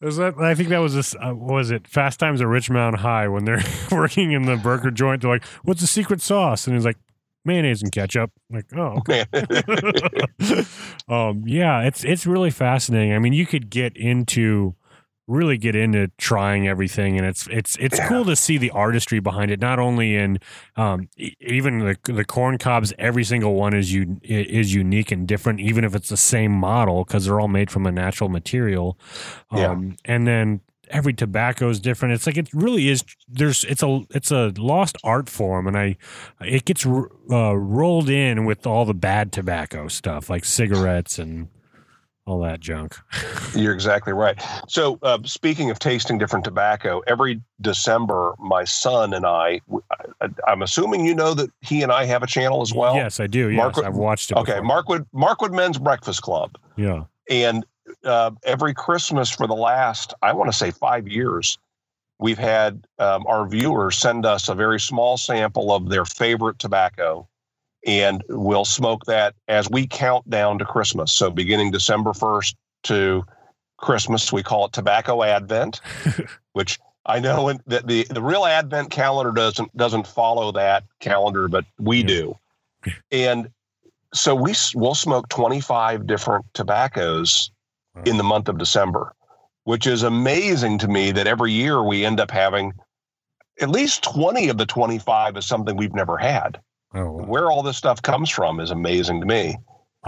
Was that, I think that was this. Uh, was it Fast Times at Ridgemont High when they're [LAUGHS] working in the burger joint? They're like, "What's the secret sauce?" And he's like, "Mayonnaise and ketchup." Like, oh, okay. [LAUGHS] Um, yeah, it's it's really fascinating. I mean, you could get into really get into trying everything, and it's it's it's Yeah. cool to see the artistry behind it. Not only in um, even the the corn cobs, every single one is u- is unique and different, even if it's the same model because they're all made from a natural material. Yeah. Um, and then every tobacco is different. It's like it really is. There's it's a it's a lost art form, and I it gets uh, rolled in with all the bad tobacco stuff like cigarettes and all that junk. [LAUGHS] You're exactly right. So, uh, speaking of tasting different tobacco, every December, my son and I, I, I'm assuming you know that he and I have a channel as well. yes, I do. Yes, Mark- I've watched it. Okay, before. Markwood Markwood Men's Breakfast Club, Yeah. and uh, every Christmas for the last, I want to say, five years, we've had um, our viewers send us a very small sample of their favorite tobacco, and we'll smoke that as we count down to Christmas. So, beginning December first to Christmas, we call it Tobacco Advent, [LAUGHS] which I know that the the real Advent calendar doesn't doesn't follow that calendar, but we Yeah. do, and so we we'll smoke 25 different tobaccos. In the month of December, which is amazing to me that every year we end up having at least 20 of the 25 is something we've never had. Oh, wow. Where all this stuff comes from is amazing to me.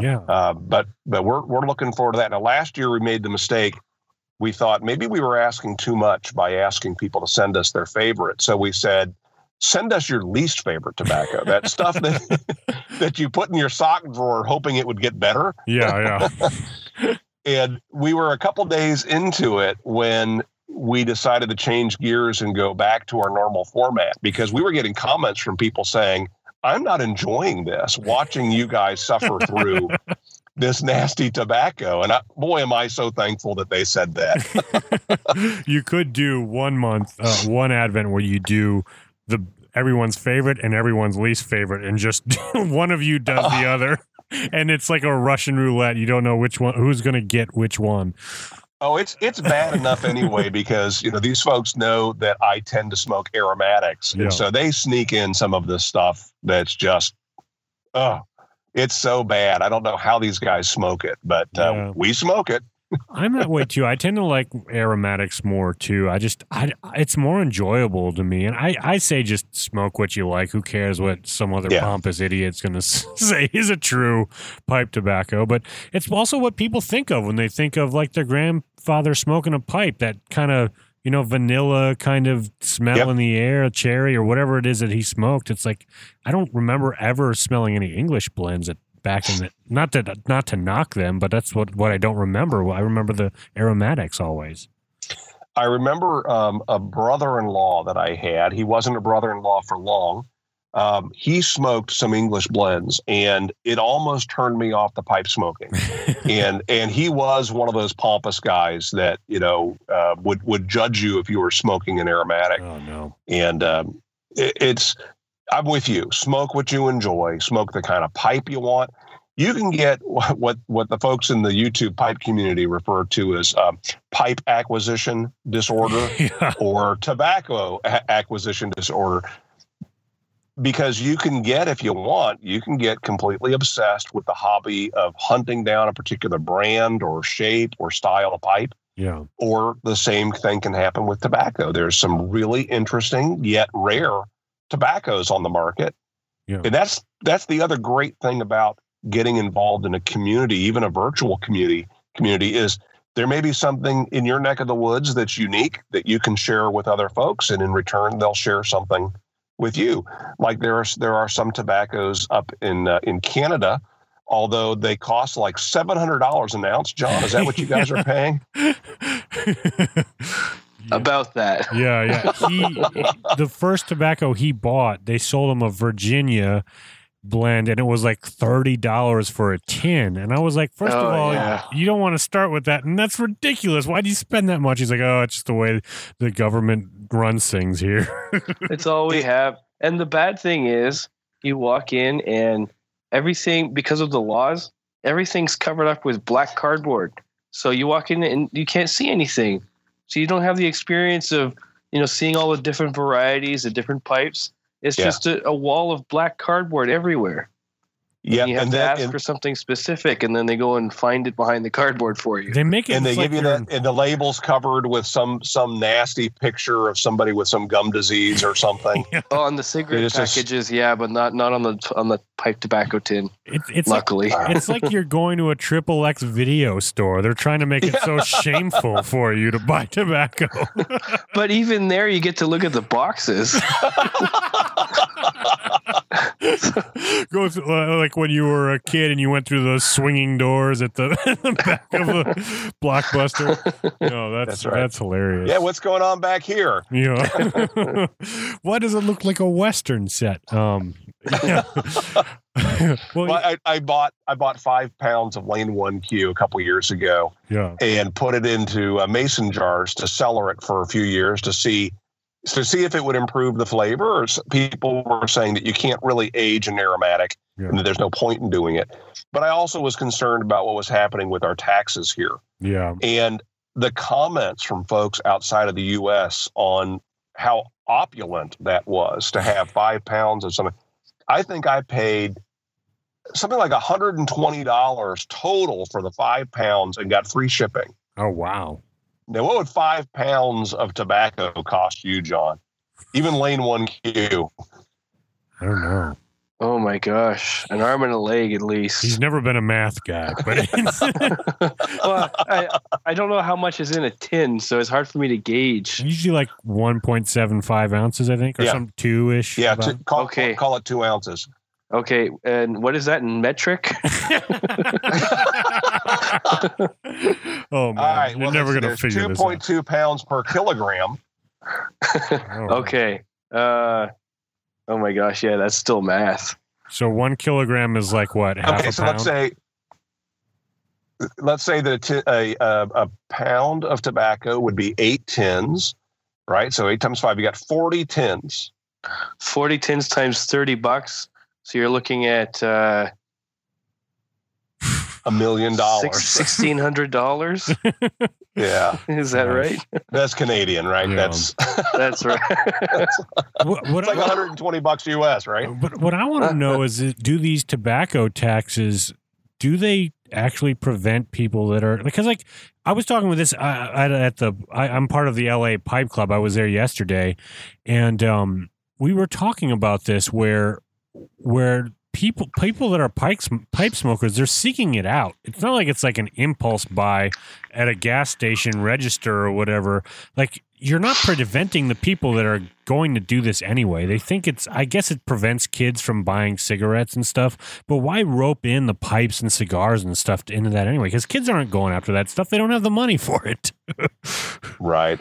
yeah. Uh, but but we're we're looking forward to that. Now, last year we made the mistake. We thought maybe we were asking too much by asking people to send us their favorite. So we said, send us your least favorite tobacco. [LAUGHS] that stuff that [LAUGHS] that you put in your sock drawer hoping it would get better. Yeah. Yeah. [LAUGHS] And we were a couple days into it when we decided to change gears and go back to our normal format because we were getting comments from people saying, I'm not enjoying this, watching you guys suffer through [LAUGHS] this nasty tobacco. And I, boy, am I so thankful that they said that. [LAUGHS] you could do one month, uh, one Advent where you do the everyone's favorite and everyone's least favorite, and just [LAUGHS] one of you does the other, and it's like a Russian roulette. You don't know which one, who's going to get which one. Oh, it's it's bad enough anyway [LAUGHS] because you know these folks know that I tend to smoke aromatics, Yeah. and so they sneak in some of this stuff that's just, oh, it's so bad. I don't know how these guys smoke it, but uh, Yeah. we smoke it. I'm that way too. I tend to like aromatics more too. I just, I, it's more enjoyable to me. And I, I say just smoke what you like. Who cares what some other Yeah. pompous idiot's going [LAUGHS] to say is a true pipe tobacco? But it's also what people think of when they think of like their grandfather smoking a pipe. That kind of, you know, vanilla kind of smell Yep. in the air, cherry or whatever it is that he smoked. It's like I don't remember ever smelling any English blends at back in the not to not to knock them, but that's what what I don't remember. I remember the aromatics always. I remember um, a brother-in-law that I had. He wasn't a brother-in-law for long. Um, he smoked some English blends, and it almost turned me off the pipe smoking. [LAUGHS] and and he was one of those pompous guys that you know uh, would would judge you if you were smoking an aromatic. Oh no. And um, it, it's I'm with you. Smoke what you enjoy. Smoke the kind of pipe you want. You can get [LAUGHS] what what, what the folks in the YouTube pipe community refer to as um, pipe acquisition disorder [LAUGHS] yeah. or tobacco a- acquisition disorder because you can get if you want you can get completely obsessed with the hobby of hunting down a particular brand or shape or style of pipe Yeah. or the same thing can happen with tobacco there's some really interesting yet rare tobaccos on the market. Yeah. and that's that's the other great thing about getting involved in a community even a virtual community community is there may be something in your neck of the woods that's unique that you can share with other folks and in return they'll share something with you. Like there are there are some tobaccos up in uh, in Canada although they cost like $700 an ounce. John is that what you guys are [LAUGHS] paying [LAUGHS] About that. [LAUGHS] Yeah, yeah. He the first tobacco he bought, they sold him a Virginia blend and it was like $30 for a tin. And I was like, first of Oh, all, yeah. you don't want to start with that. And that's ridiculous. Why do you spend that much? He's like, oh, it's just the way the government runs things here. [LAUGHS] It's all we have. And the bad thing is, you walk in and everything because of the laws, everything's covered up with black cardboard. So you walk in and you can't see anything. So you don't have the experience of you know seeing all the different varieties of different pipes. It's Yeah. just a, a wall of black cardboard everywhere. Yeah, and you have and to then ask and, for something specific, and then they go and find it behind the cardboard for you. They make it and they like give you that, and the label's covered with some some nasty picture of somebody with some gum disease or something. [LAUGHS] Oh, on the cigarette It's just- packages, yeah, but not not on the on the pipe tobacco tin. It's, it's like luckily, [LAUGHS] it's like you're going to a triple X video store. They're trying to make it so shameful for you to buy tobacco. [LAUGHS] but even there, you get to look at the boxes. [LAUGHS] Go through, uh, like when you were a kid and you went through those swinging doors at the, [LAUGHS] the back of the blockbuster. [LAUGHS] No, that's That's right. that's hilarious. yeah, what's going on back here? Yeah. Why does it look like a western set? Um. yeah. well, Well, I, I bought I bought five pounds of Lane One Q a couple years ago yeah. and put it into uh, mason jars to cellar it for a few years to see to see if it would improve the flavor. People were saying that you can't really age an aromatic Yeah. and that there's no point in doing it. But I also was concerned about what was happening with our taxes here. Yeah. and the comments from folks outside of the U.S. on how opulent that was to have [SIGHS] five pounds of something. I think I paid something like $120 total for the five pounds and got free shipping. Oh wow. Now, what would five pounds of tobacco cost you, John? Even Lane 1Q. I don't know. oh my gosh, an arm and a leg at least. He's never been a math guy, but [LAUGHS] [LAUGHS] well, I, I don't know how much is in a tin, so it's hard for me to gauge. usually like 1.75 ounces, I think, or Yeah. some two ish. Yeah, to, call, Okay. call it two ounces. Okay, and what is that in metric? [LAUGHS] oh man, All right. you're Well, never gonna see, figure there's this out. 2.2 pounds per kilogram. Oh, okay. Uh, oh my gosh, yeah, that's still math. So one kilogram is like what? Half okay, a so pound? let's say let's say that a, a, a, a pound of tobacco would be eight tins, right? So eight times five, you got forty tins. 40 tins times 30 bucks. So you're looking at uh, A million dollars. $1,600. [LAUGHS] Yeah, Is that Nice. right? that's Canadian, right? Yeah. That's [LAUGHS] That's right. [LAUGHS] what, what it's like I, 120 bucks US, right? but what I want to know is, is do these tobacco taxes do they actually prevent people that are because like I was talking with this uh, at, at the I, I'm part of the LA Pipe Club. I was there yesterday, and um, we were talking about this where where people people that are pipe pipe smokers they're seeking it out. It's not like it's like an impulse buy at a gas station register or whatever. Like you're not preventing the people that are going to do this anyway. They think it's I guess it prevents kids from buying cigarettes and stuff. But why rope in the pipes and cigars and stuff into that anyway? Because kids aren't going after that stuff. They don't have the money for it. [LAUGHS] Right.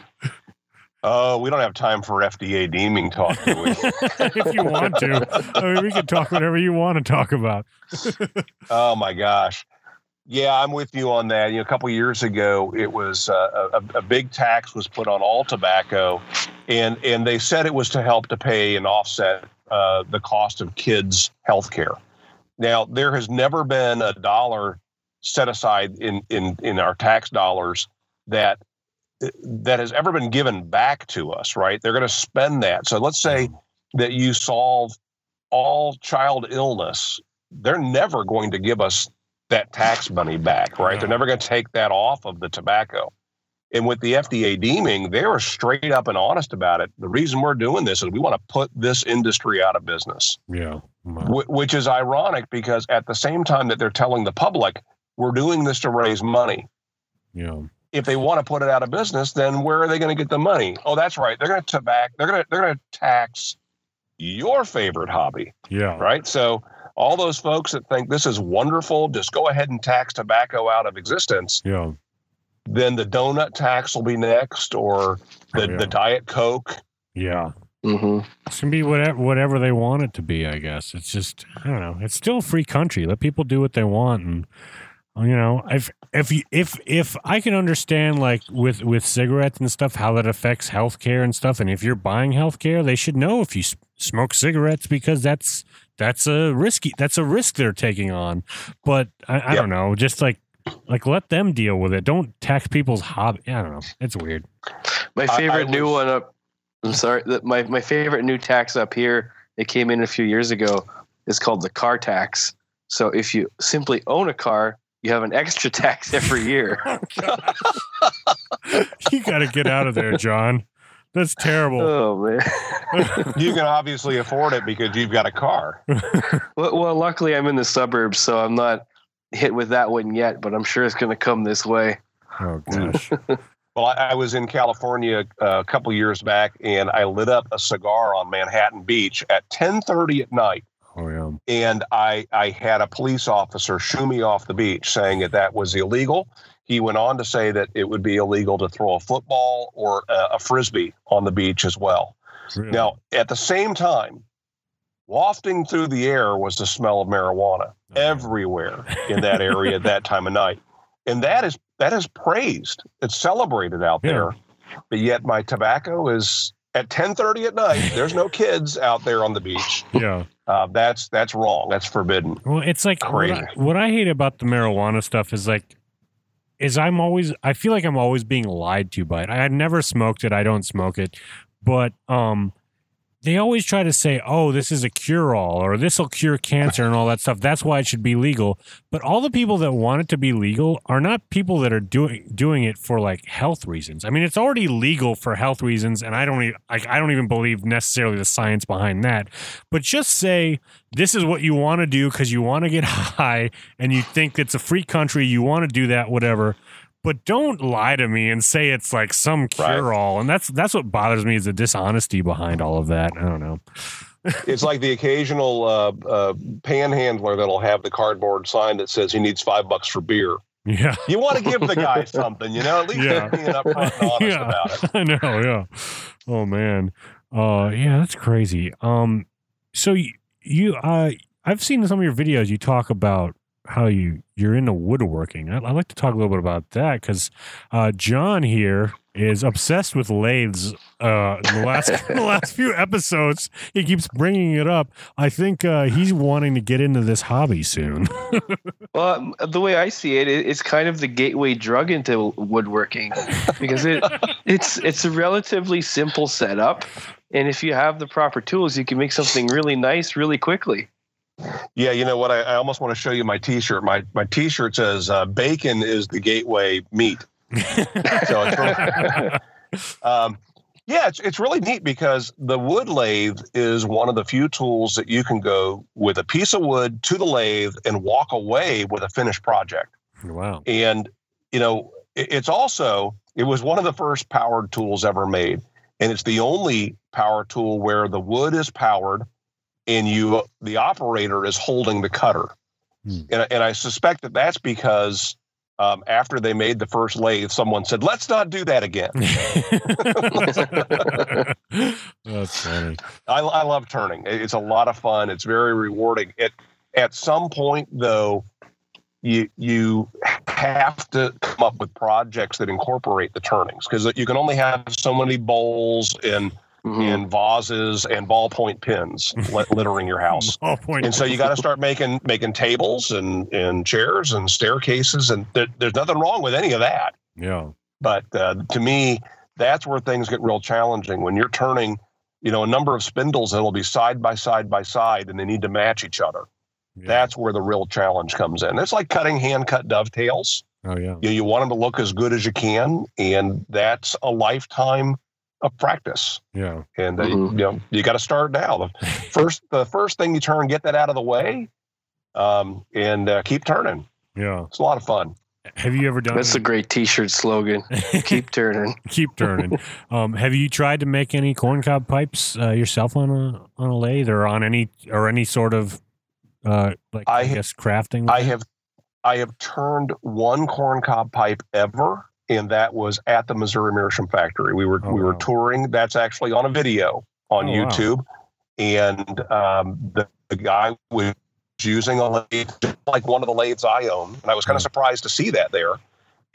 Oh, we don't have time for FDA deeming talk, do we? [LAUGHS] if you want to, I mean, we can talk whatever you want to talk about. [LAUGHS] Oh my gosh. Yeah, I'm with you on that. You know, a couple years ago, it was uh, a, a big tax was put on all tobacco, and and they said it was to help to pay and offset uh, the cost of kids' health care. Now, there has never been a dollar set aside in in in our tax dollars that that has ever been given back to us. Right? They're going to spend that. So let's say mm-hmm. that you solve all child illness they're never going to give us that tax money back, right? They're never going to take that off of the tobacco. And with the FDA deeming, they were straight up and honest about it. The reason we're doing this is we want to put this industry out of business, Yeah. wh- which is ironic because at the same time that they're telling the public, we're doing this to raise money. Yeah. If they want to put it out of business, then where are they going to get the money? Oh, that's right. They're going to tobacco. They're going to they're going to tax your favorite hobby Yeah. right? So all those folks that think this is wonderful, just go ahead and tax tobacco out of existence. Yeah. Then the donut tax will be next, or the, Oh, yeah. the diet coke. Yeah. hmm It's gonna be whatever whatever they want it to be. I guess it's just I don't know. It's still a free country. Let people do what they want, and you know, if if you, if if I can understand like with with cigarettes and stuff how that affects healthcare and stuff, and if you're buying healthcare, they should know if you smoke cigarettes because that's that's a risky that's a risk they're taking on. But I, I Yep. don't know, just like like let them deal with it. Don't tax people's hobby. I don't know. It's weird. My I- I favorite new was- one up. I'm sorry. the- My my favorite new tax up here. It came in a few years ago. Is called the car tax. So if you simply own a car, you have an extra tax every year. [LAUGHS] you got to get out of there, John. That's terrible. oh man. [LAUGHS] You can obviously afford it because you've got a car. Well, well, luckily I'm in the suburbs, so I'm not hit with that one yet. But I'm sure it's going to come this way. Oh gosh. [LAUGHS] Well, I, I was in California uh, a couple years back, and I lit up a cigar on Manhattan Beach at 10:30 at night, Oh yeah. and I I had a police officer shoo me off the beach, saying that that was illegal. He went on to say that it would be illegal to throw a football or a, a frisbee on the beach as well. Really? Now, at the same time, wafting through the air was the smell of marijuana Oh, everywhere in that area at that time of night. And that is that is praised. It's celebrated out Yeah. there. But yet my tobacco is at 10:30 at night. There's no kids out there on the beach. Yeah. Uh, that's that's wrong. That's forbidden. Well, it's like what Crazy. I, what I hate about the marijuana stuff is like is I'm always I feel like I'm always being lied to by it. I had never smoked it. I don't smoke it, but um, they always try to say, "Oh, this is a cure-all," or "This will cure cancer" and all that stuff. That's why it should be legal. But all the people that want it to be legal are not people that are doing doing it for like health reasons. I mean, it's already legal for health reasons, and I don't even like I don't even believe necessarily the science behind that. But just say this is what you want to do because you want to get [LAUGHS] high and you think it's a free country, you want to do that, whatever. But don't lie to me and say it's like some cure all. And that's that's what bothers me is the dishonesty behind all of that. I don't know. [LAUGHS] It's like the occasional uh, uh, panhandler that'll have the cardboard sign that says he needs five bucks for beer. Yeah. You want to give the guy [LAUGHS] something, you know, at least Yeah. being upfront and honest yeah. about it. [LAUGHS] I know, yeah. Oh man. Uh yeah, that's crazy. Um so you, you uh I've seen some of your videos you talk about how you you're into woodworking. I, I'd like to talk a little bit about that because uh, John here is obsessed with lathes. Uh, the last [LAUGHS] the last few episodes, he keeps bringing it up. I think uh, he's wanting to get into this hobby soon. [LAUGHS] Well, um, the way I see it- it's kind of the gateway drug into woodworking because it it's it's a relatively simple setup, and if you have the proper tools, you can make something really nice really quickly. Yeah, you know what? I, I almost want to show you my T-shirt. My my T-shirt says uh, "Bacon is the gateway meat." [LAUGHS] so it's really, um, yeah, it's it's really neat because the wood lathe is one of the few tools that you can go with a piece of wood to the lathe and walk away with a finished project. wow. And you know, it- it's also it was one of the first powered tools ever made, and it's the only power tool where the wood is powered, and you the operator is holding the cutter. Hmm. And, and I suspect that that's because um, after they made the first lathe, someone said, "Let's not do that again." [LAUGHS] That's funny. I, I love turning. It's a lot of fun. It's very rewarding. It at some point though, you you have to come up with projects that incorporate the turnings because you can only have so many bowls and Mhm. and vases and ballpoint pins lit- [LAUGHS] littering your house. All point. And so you got to start making making tables and and chairs and staircases and there, there's nothing wrong with any of that. Yeah. But uh, to me, that's where things get real challenging when you're turning, you know, a number of spindles that'll be side by side by side, and they need to match each other. yeah. That's where the real challenge comes in. It's like cutting hand cut dovetails. Oh yeah. You, you want them to look as good as you can, and that's a lifetime of practice. Yeah. And uh, Mhm. you know, you got to start now. The [LAUGHS] first, the first thing you turn, get that out of the way, um, and uh, keep turning. Yeah. It's a lot of fun. Have you ever done? That's a great T-shirt slogan. [LAUGHS] Keep turning. keep turning. um, have you tried to make any corncob pipes uh, yourself on a on a lathe or on any or any sort of uh, like I, I guess crafting? I have I have turned one corncob pipe ever, and that was at the Missouri Meerschaum factory. We were Oh, we were wow. touring. That's actually on a video on Oh, wow. YouTube, and um, the, the guy was using a lathe like one of the lathes I own, and I was kind Hmm. of surprised to see that there.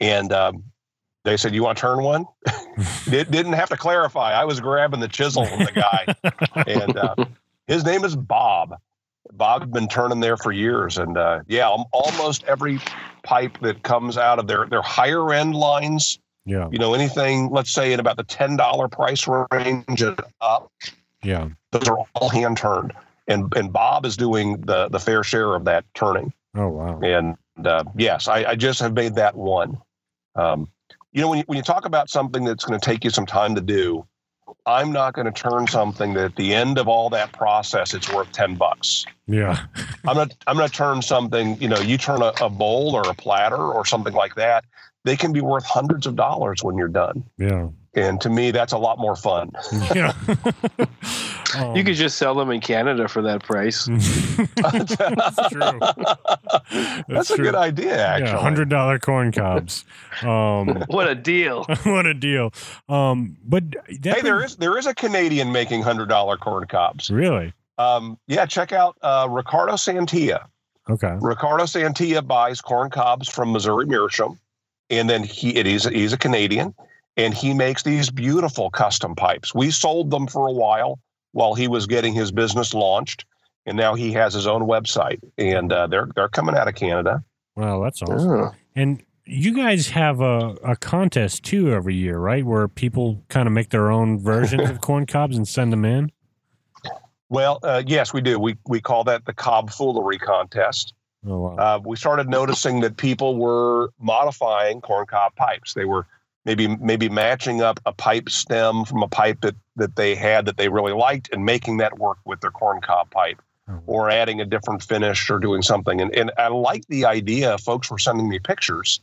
And um, they said, "You want to turn one?" [LAUGHS] it didn't have to clarify. I was grabbing the chisel from the guy, [LAUGHS] and uh, his name is Bob. Bob's been turning there for years, and uh, yeah, almost every pipe that comes out of their their higher end lines, Yeah. you know, anything, let's say in about the ten dollar price range and up, Yeah. those are all hand turned, and and Bob is doing the the fair share of that turning. Oh wow. And uh, yes, I, I just have made that one. Um, you know, when you, when you talk about something that's going to take you some time to do, I'm not going to turn something that at the end of all that process, it's worth 10 bucks. Yeah. I'm not, I'm going to turn something, you know, you turn a, a bowl or a platter or something like that. They can be worth hundreds of dollars when you're done. Yeah. And to me, that's a lot more fun. [LAUGHS] Yeah. [LAUGHS] You Um, could just sell them in Canada for that price. [LAUGHS] That's true. That's, a true. good idea, actually. Yeah, hundred dollar corn cobs. Um, What a deal! what a deal. Um, but that Hey, there is there is a Canadian making hundred dollar corn cobs. really Um, yeah, check out uh, Ricardo Santia. okay. Ricardo Santia buys corn cobs from Missouri Meerschaum, and then he it is he's a Canadian, and he makes these beautiful custom pipes. We sold them for a while while he was getting his business launched, and now he has his own website, and uh, they're they're coming out of Canada. Wow, that's awesome. Oh. And you guys have a, a contest too every year, right? Where people kind of make their own versions of [LAUGHS] corn cobs and send them in. Well, uh, yes, we do. We we call that the Cob Foolery Contest. Oh wow. uh, we started noticing that people were modifying corncob pipes. They were maybe maybe matching up a pipe stem from a pipe that that they had that they really liked and making that work with their corncob pipe, Oh. or adding a different finish or doing something. And and I like the idea. Folks were sending me pictures,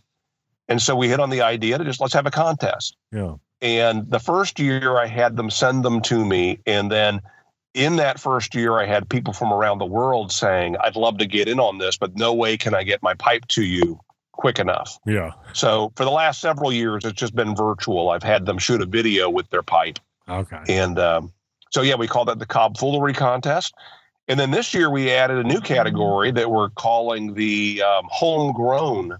and so we hit on the idea to just let's have a contest. yeah. And the first year, I had them send them to me. And then in that first year, I had people from around the world saying, I'd love to get in on this, but no way can I get my pipe to you quick enough. Yeah. So for the last several years, it's just been virtual. I've had them shoot a video with their pipe. Okay. And um, so, yeah, we call that the Cob Foolery Contest. And then this year, we added a new category that we're calling the um, homegrown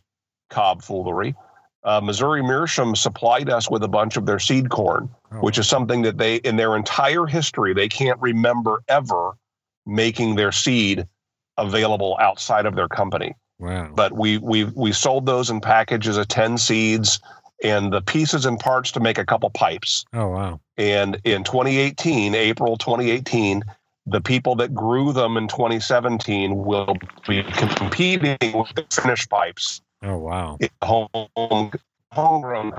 Cob Foolery. Uh, Missouri Meerschaum supplied us with a bunch of their seed corn, Oh, which is something that they, in their entire history, they can't remember ever making their seed available outside of their company wow. but we we we sold those in packages of 10 seeds and the pieces and parts to make a couple pipes Oh wow. and in 2018 april 2018 the people that grew them in 2017 will be competing with the finished pipes Oh wow. home homegrown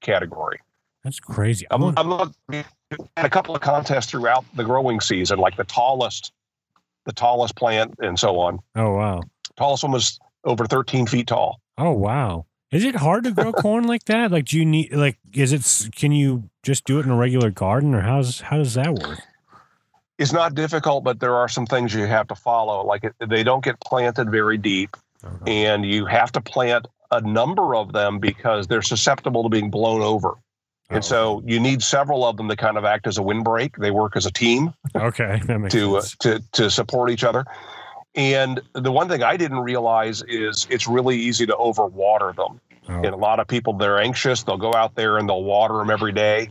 category That's crazy. I'm, I'm looking at a couple of contests throughout the growing season like the tallest the tallest plant and so on oh wow. Tallest one was over 13 feet tall Oh wow. Is it hard to grow [LAUGHS] corn like that? Like, do you need like? Is it? Can you just do it in a regular garden, or how's how does that work? it's not difficult, but there are some things you have to follow. Like it, they don't get planted very deep, and you have to plant a number of them because they're susceptible to being blown over. Oh, And so you need several of them to kind of act as a windbreak. They work as a team okay, that makes to uh, to to support each other. And the one thing I didn't realize is it's really easy to overwater them. Oh, And a lot of people they're anxious. They'll go out there and they'll water them every day.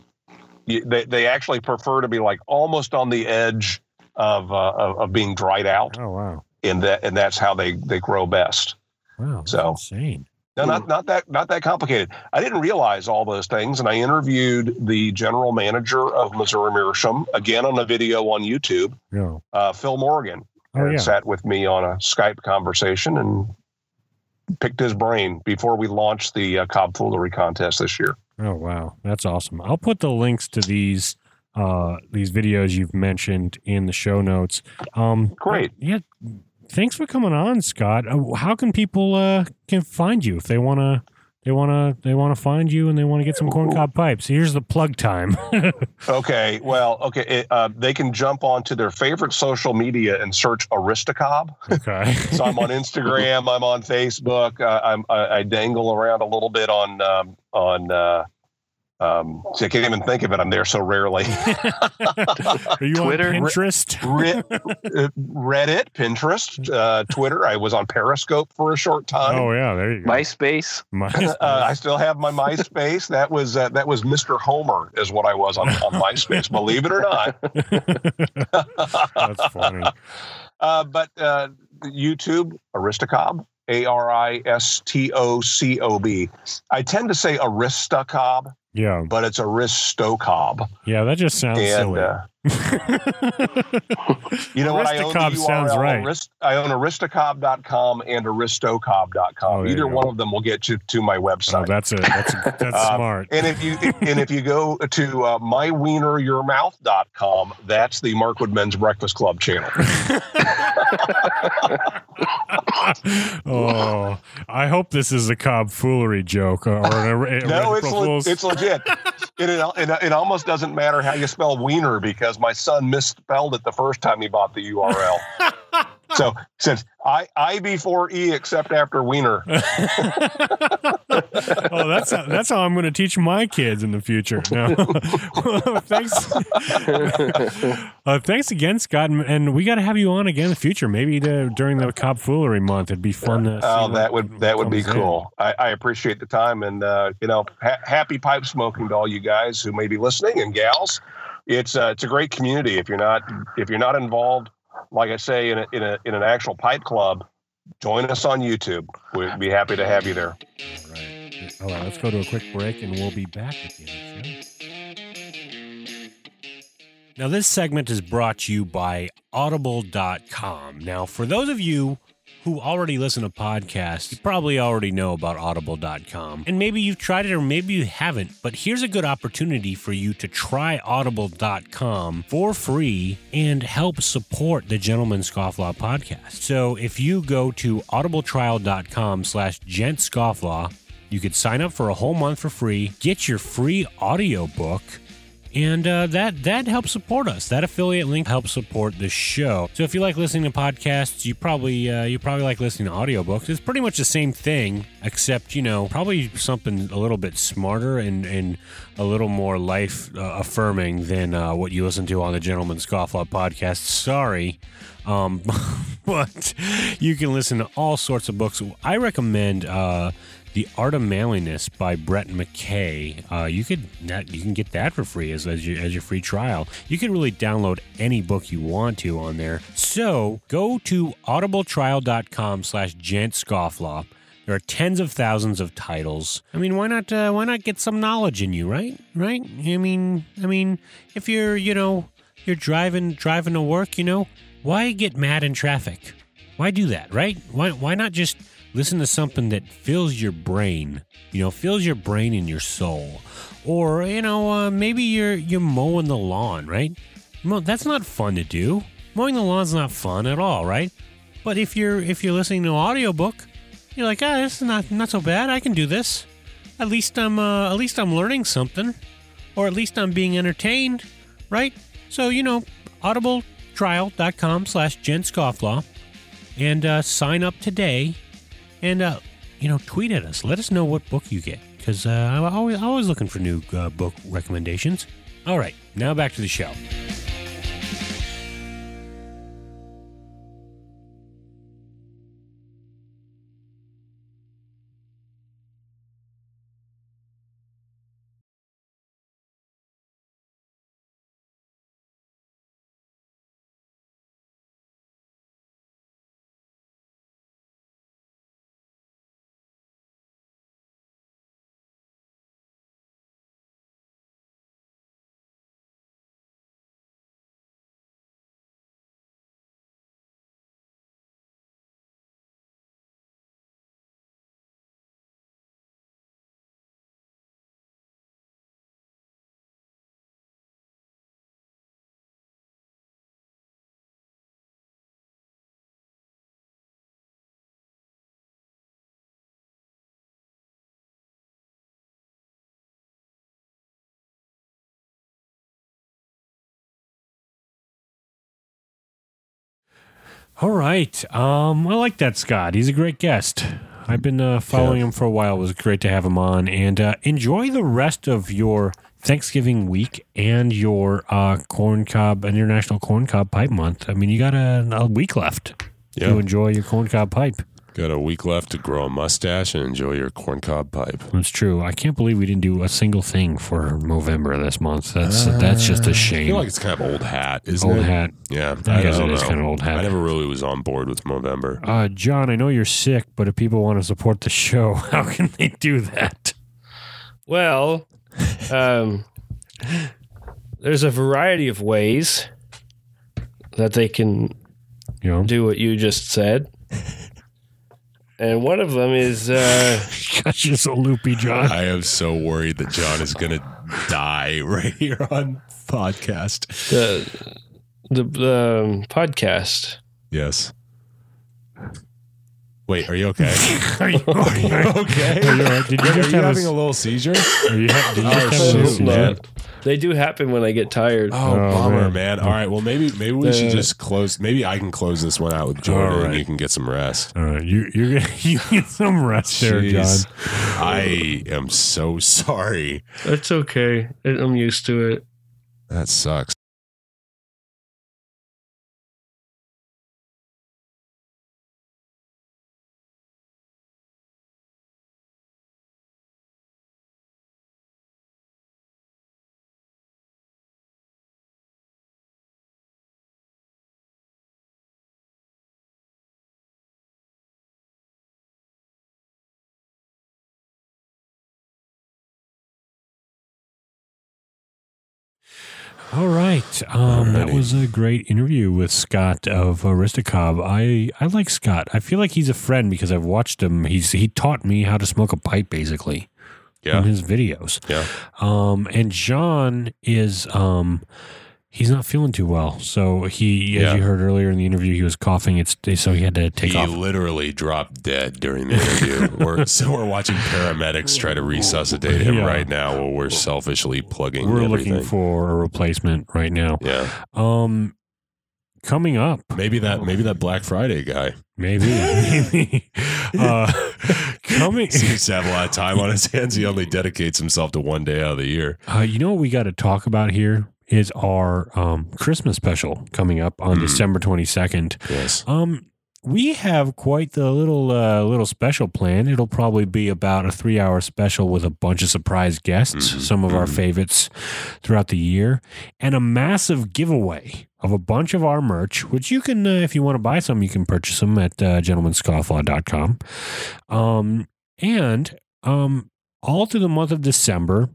They they actually prefer to be like almost on the edge of uh, of, of being dried out, oh wow. and that and that's how they they grow best. Wow. So- insane. No, not not that not that complicated. I didn't realize all those things, and I interviewed the general manager of Missouri Meerschaum again on a video on YouTube. Yeah. Uh, Phil Morgan Oh and yeah. sat with me on a Skype conversation and picked his brain before we launched the uh, Cob Foolery contest this year. Oh wow, that's awesome. I'll put the links to these uh these videos you've mentioned in the show notes. Um Great. Yeah. Thanks for coming on, Scott. Uh, how can people uh can find you if they want to they want to they want to find you and they want to get some corncob pipes. Here's the plug time. [LAUGHS] Okay, well, okay, it, uh, they can jump onto their favorite social media and search Aristocob. okay. [LAUGHS] So I'm on Instagram, I'm on Facebook, uh, I'm, I, I dangle around a little bit on um, on uh, Um, so I can't even think of it. I'm there so rarely. [LAUGHS] Are you Twitter? on Pinterest? Re- [LAUGHS] uh, Reddit, Pinterest, uh, Twitter. I was on Periscope for a short time. Oh yeah, there you go. MySpace. My, [LAUGHS] Uh, I still have my MySpace. That was uh, that was Mr. Homer, is what I was on, on MySpace. Believe it or not. That's funny. Uh, but uh, YouTube, Aristocob, A R I S T O C O B. I tend to say Aristocob, Yeah, but it's Aristocob. yeah, that just sounds And silly. uh, [LAUGHS] you know what? I own sounds right. Arist- I own aristocob.com and aristocob.com. Oh, Either one go. of them will get you to my oh, website. that's it. That's [LAUGHS] that's Uh, smart. and if you and if you go to uh, mywieneryourmouth.com, that's the Markwood Men's Breakfast Club channel. [LAUGHS] oh, I hope this is a Cob foolery joke or an, [LAUGHS] no, it's le- it's legit. It, it, it, it almost doesn't matter how you spell wiener because my son misspelled it the first time he bought the URL. [LAUGHS] so since I I before e except after wiener. [LAUGHS] oh, that's how, that's how I'm going to teach my kids in the future. No, [LAUGHS] thanks, [LAUGHS] uh, thanks again, Scott, and, and we got to have you on again in the future. Maybe to, during the Cob Foolery month, it'd be fun. To see Oh, what- that would that would be in. cool. I, I appreciate the time, and uh, you know, ha- happy pipe smoking to all you guys who may be listening and gals. It's uh, it's a great community. If you're not if you're not involved, like I say, in a, in a in an actual pipe club, join us on YouTube. We'd be happy to have you there. Right. All right, let's go to a quick break, and we'll be back at the end of the show. Now, this segment is brought to you by Audible.com. Now, for those of you who already listen to podcasts, you probably already know about Audible.com. And maybe you've tried it or maybe you haven't, but here's a good opportunity for you to try Audible.com for free and help support the Gentleman Scofflaw podcast. So if you go to audibletrial.com slash gentscofflaw, you could sign up for a whole month for free, get your free audiobook, and uh, that that helps support us. That affiliate link helps support the show. So if you like listening to podcasts, you probably uh, you probably like listening to audiobooks. It's pretty much the same thing, except you know probably something a little bit smarter and and a little more life uh, affirming than uh, what you listen to on the Gentleman Scofflaw podcast. Sorry. Um, [LAUGHS] but you can listen to all sorts of books. I recommend uh, the Art of Manliness by Brett McKay. Uh, you could that you can get that for free as as your as your free trial. You can really download any book you want to on there. So go to audibletrial.com slash gentscofflaw. There are tens of thousands of titles. I mean, why not? Uh, why not get some knowledge in you, right? Right? I mean, I mean, if you're, you know, you're driving driving to work, you know, why get mad in traffic? Why do that, right? Why why not just listen to something that fills your brain, you know, fills your brain and your soul, or you know, uh, maybe you're you're mowing the lawn, right? That's not fun to do. Mowing the lawn's not fun at all, right? But if you're if you're listening to an audiobook, you're like, ah, this is not not so bad. I can do this. At least I'm uh, at least I'm learning something, or at least I'm being entertained, right? So you know, audibletrial.com slash gentscofflaw and uh, sign up today and uh, you know tweet at us. Let us know what book you get because uh, i'm always, always looking for new uh, book recommendations. All right now back to the show all right um i like that scott he's a great guest I've been uh, following him for a while. It was great to have him on. And uh, enjoy the rest of your Thanksgiving week and your uh, corn cob, International Corn Cob Pipe Month. I mean, you got a, a week left Yeah. to enjoy your corn cob pipe. Got a week left to grow a mustache and enjoy your corncob pipe. That's true. I can't believe we didn't do a single thing for November this month. That's that's just a shame. I feel like it's kind of old hat, isn't Old it? hat. Yeah, I I, guess don't it is know. kind of old hat. I never really was on board with November. Uh, John, I know you're sick, but if people want to support the show, [LAUGHS] how can they do that? Well, um, there's a variety of ways that they can You know, do what you just said. And one of them is uh, [LAUGHS] gosh, you're so loopy, John. I am so worried that John is going to die [LAUGHS] right here on podcast. the the, the um, podcast. Yes. Wait, are you okay? [LAUGHS] Are you, are you okay? Are you? Did you Are just you have a, having a little seizure? are you ha- did you Oh, have a little seizure? man. They do happen when I get tired. Oh, Oh, bummer, man. man. All right. Well, maybe maybe we should just close. Maybe I can close this one out with Jordan, All right. and you can get some rest. All right, you, you're gonna [LAUGHS] you get some rest there, John. I am so [LAUGHS] sorry. That's okay. I'm used to it. That sucks. Right, um, that was a great interview with Scott of Aristocob. I I like Scott. I feel like he's a friend because I've watched him. He's he taught me how to smoke a pipe basically in Yeah. his videos. Yeah. Um, and John is um, he's not feeling too well. So he, as Yeah. you heard earlier in the interview, he was coughing. It's so he had to take he off. He literally dropped dead during the interview. [LAUGHS] we're, so we're watching paramedics try to resuscitate him Yeah. right now while we're selfishly plugging We're everything. looking for a replacement right now. yeah. Um, coming up, Maybe that maybe that Black Friday guy maybe, [LAUGHS] maybe, uh, coming. [LAUGHS] seems to have a lot of time on his hands. He only dedicates himself to one day out of the year. Uh, you know what we got to talk about here is our um, Christmas special coming up on Mm. December twenty second. Yes. Um, we have quite the little uh, little special plan. It'll probably be about a three hour special with a bunch of surprise guests, Mhm, some of our mhm. favorites throughout the year, and a massive giveaway of a bunch of our merch, which you can, uh, if you want to buy some, you can purchase them at uh, gentlemanscofflaw.com. Um, and um, all through the month of December,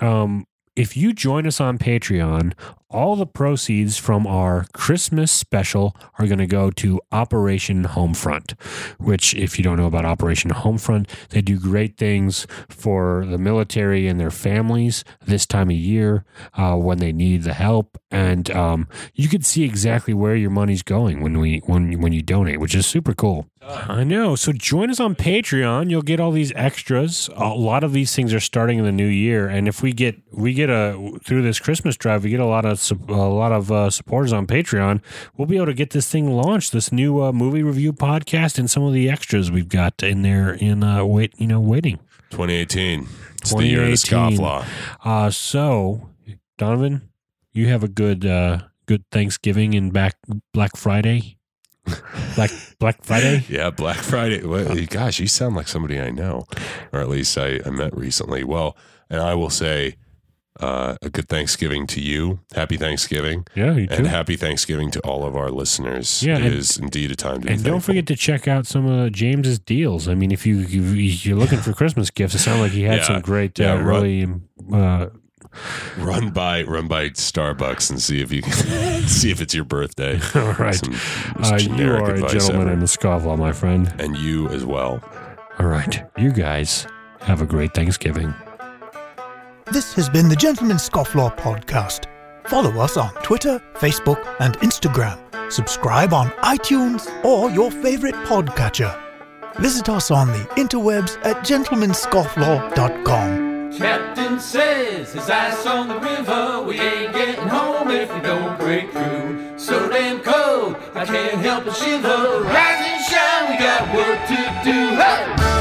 um, if you join us on Patreon, all the proceeds from our Christmas special are going to go to Operation Homefront, which, if you don't know about Operation Homefront, they do great things for the military and their families this time of year uh, when they need the help. And um, you can see exactly where your money's going when we when when you donate, which is super cool. I know. So join us on Patreon. You'll get all these extras. A lot of these things are starting in the new year, and if we get we get a through this Christmas drive, we get a lot of a lot of uh, supporters on Patreon. We'll be able to get this thing launched, this new uh, movie review podcast, and some of the extras we've got in there in uh, wait you know waiting. 2018. It's the year of the 2018. scofflaw. Uh, so Donovan, you have a good uh, good Thanksgiving and back Black Friday. Black Black Friday. [LAUGHS] Yeah, Black Friday. Well, gosh, you sound like somebody I know, or at least I, I met recently. Well, and I will say uh, a good Thanksgiving to you. Happy Thanksgiving. Yeah, you too. And happy Thanksgiving to all of our listeners. Yeah, it and- is indeed a time to be And don't forget to check out some of James's deals. I mean, if you if you're looking for Christmas gifts, it sounds like he had Yeah. some great, Yeah, uh, right. really. Uh, run by run by Starbucks and see if you can [LAUGHS] see if it's your birthday. [LAUGHS] all right, Some uh, you are a gentleman ever. and a scofflaw, my friend. and you as well. All right, you guys have a great Thanksgiving. This has been the Gentleman Scofflaw Podcast. Follow us on Twitter, Facebook, and Instagram. Subscribe on iTunes or your favorite podcatcher. Visit us on the interwebs at gentlemanscofflaw.com. Captain says his ice on the river. We ain't getting home if we don't break through. So damn cold, I can't help but shiver. Rising and shine, we got work to do. Hey!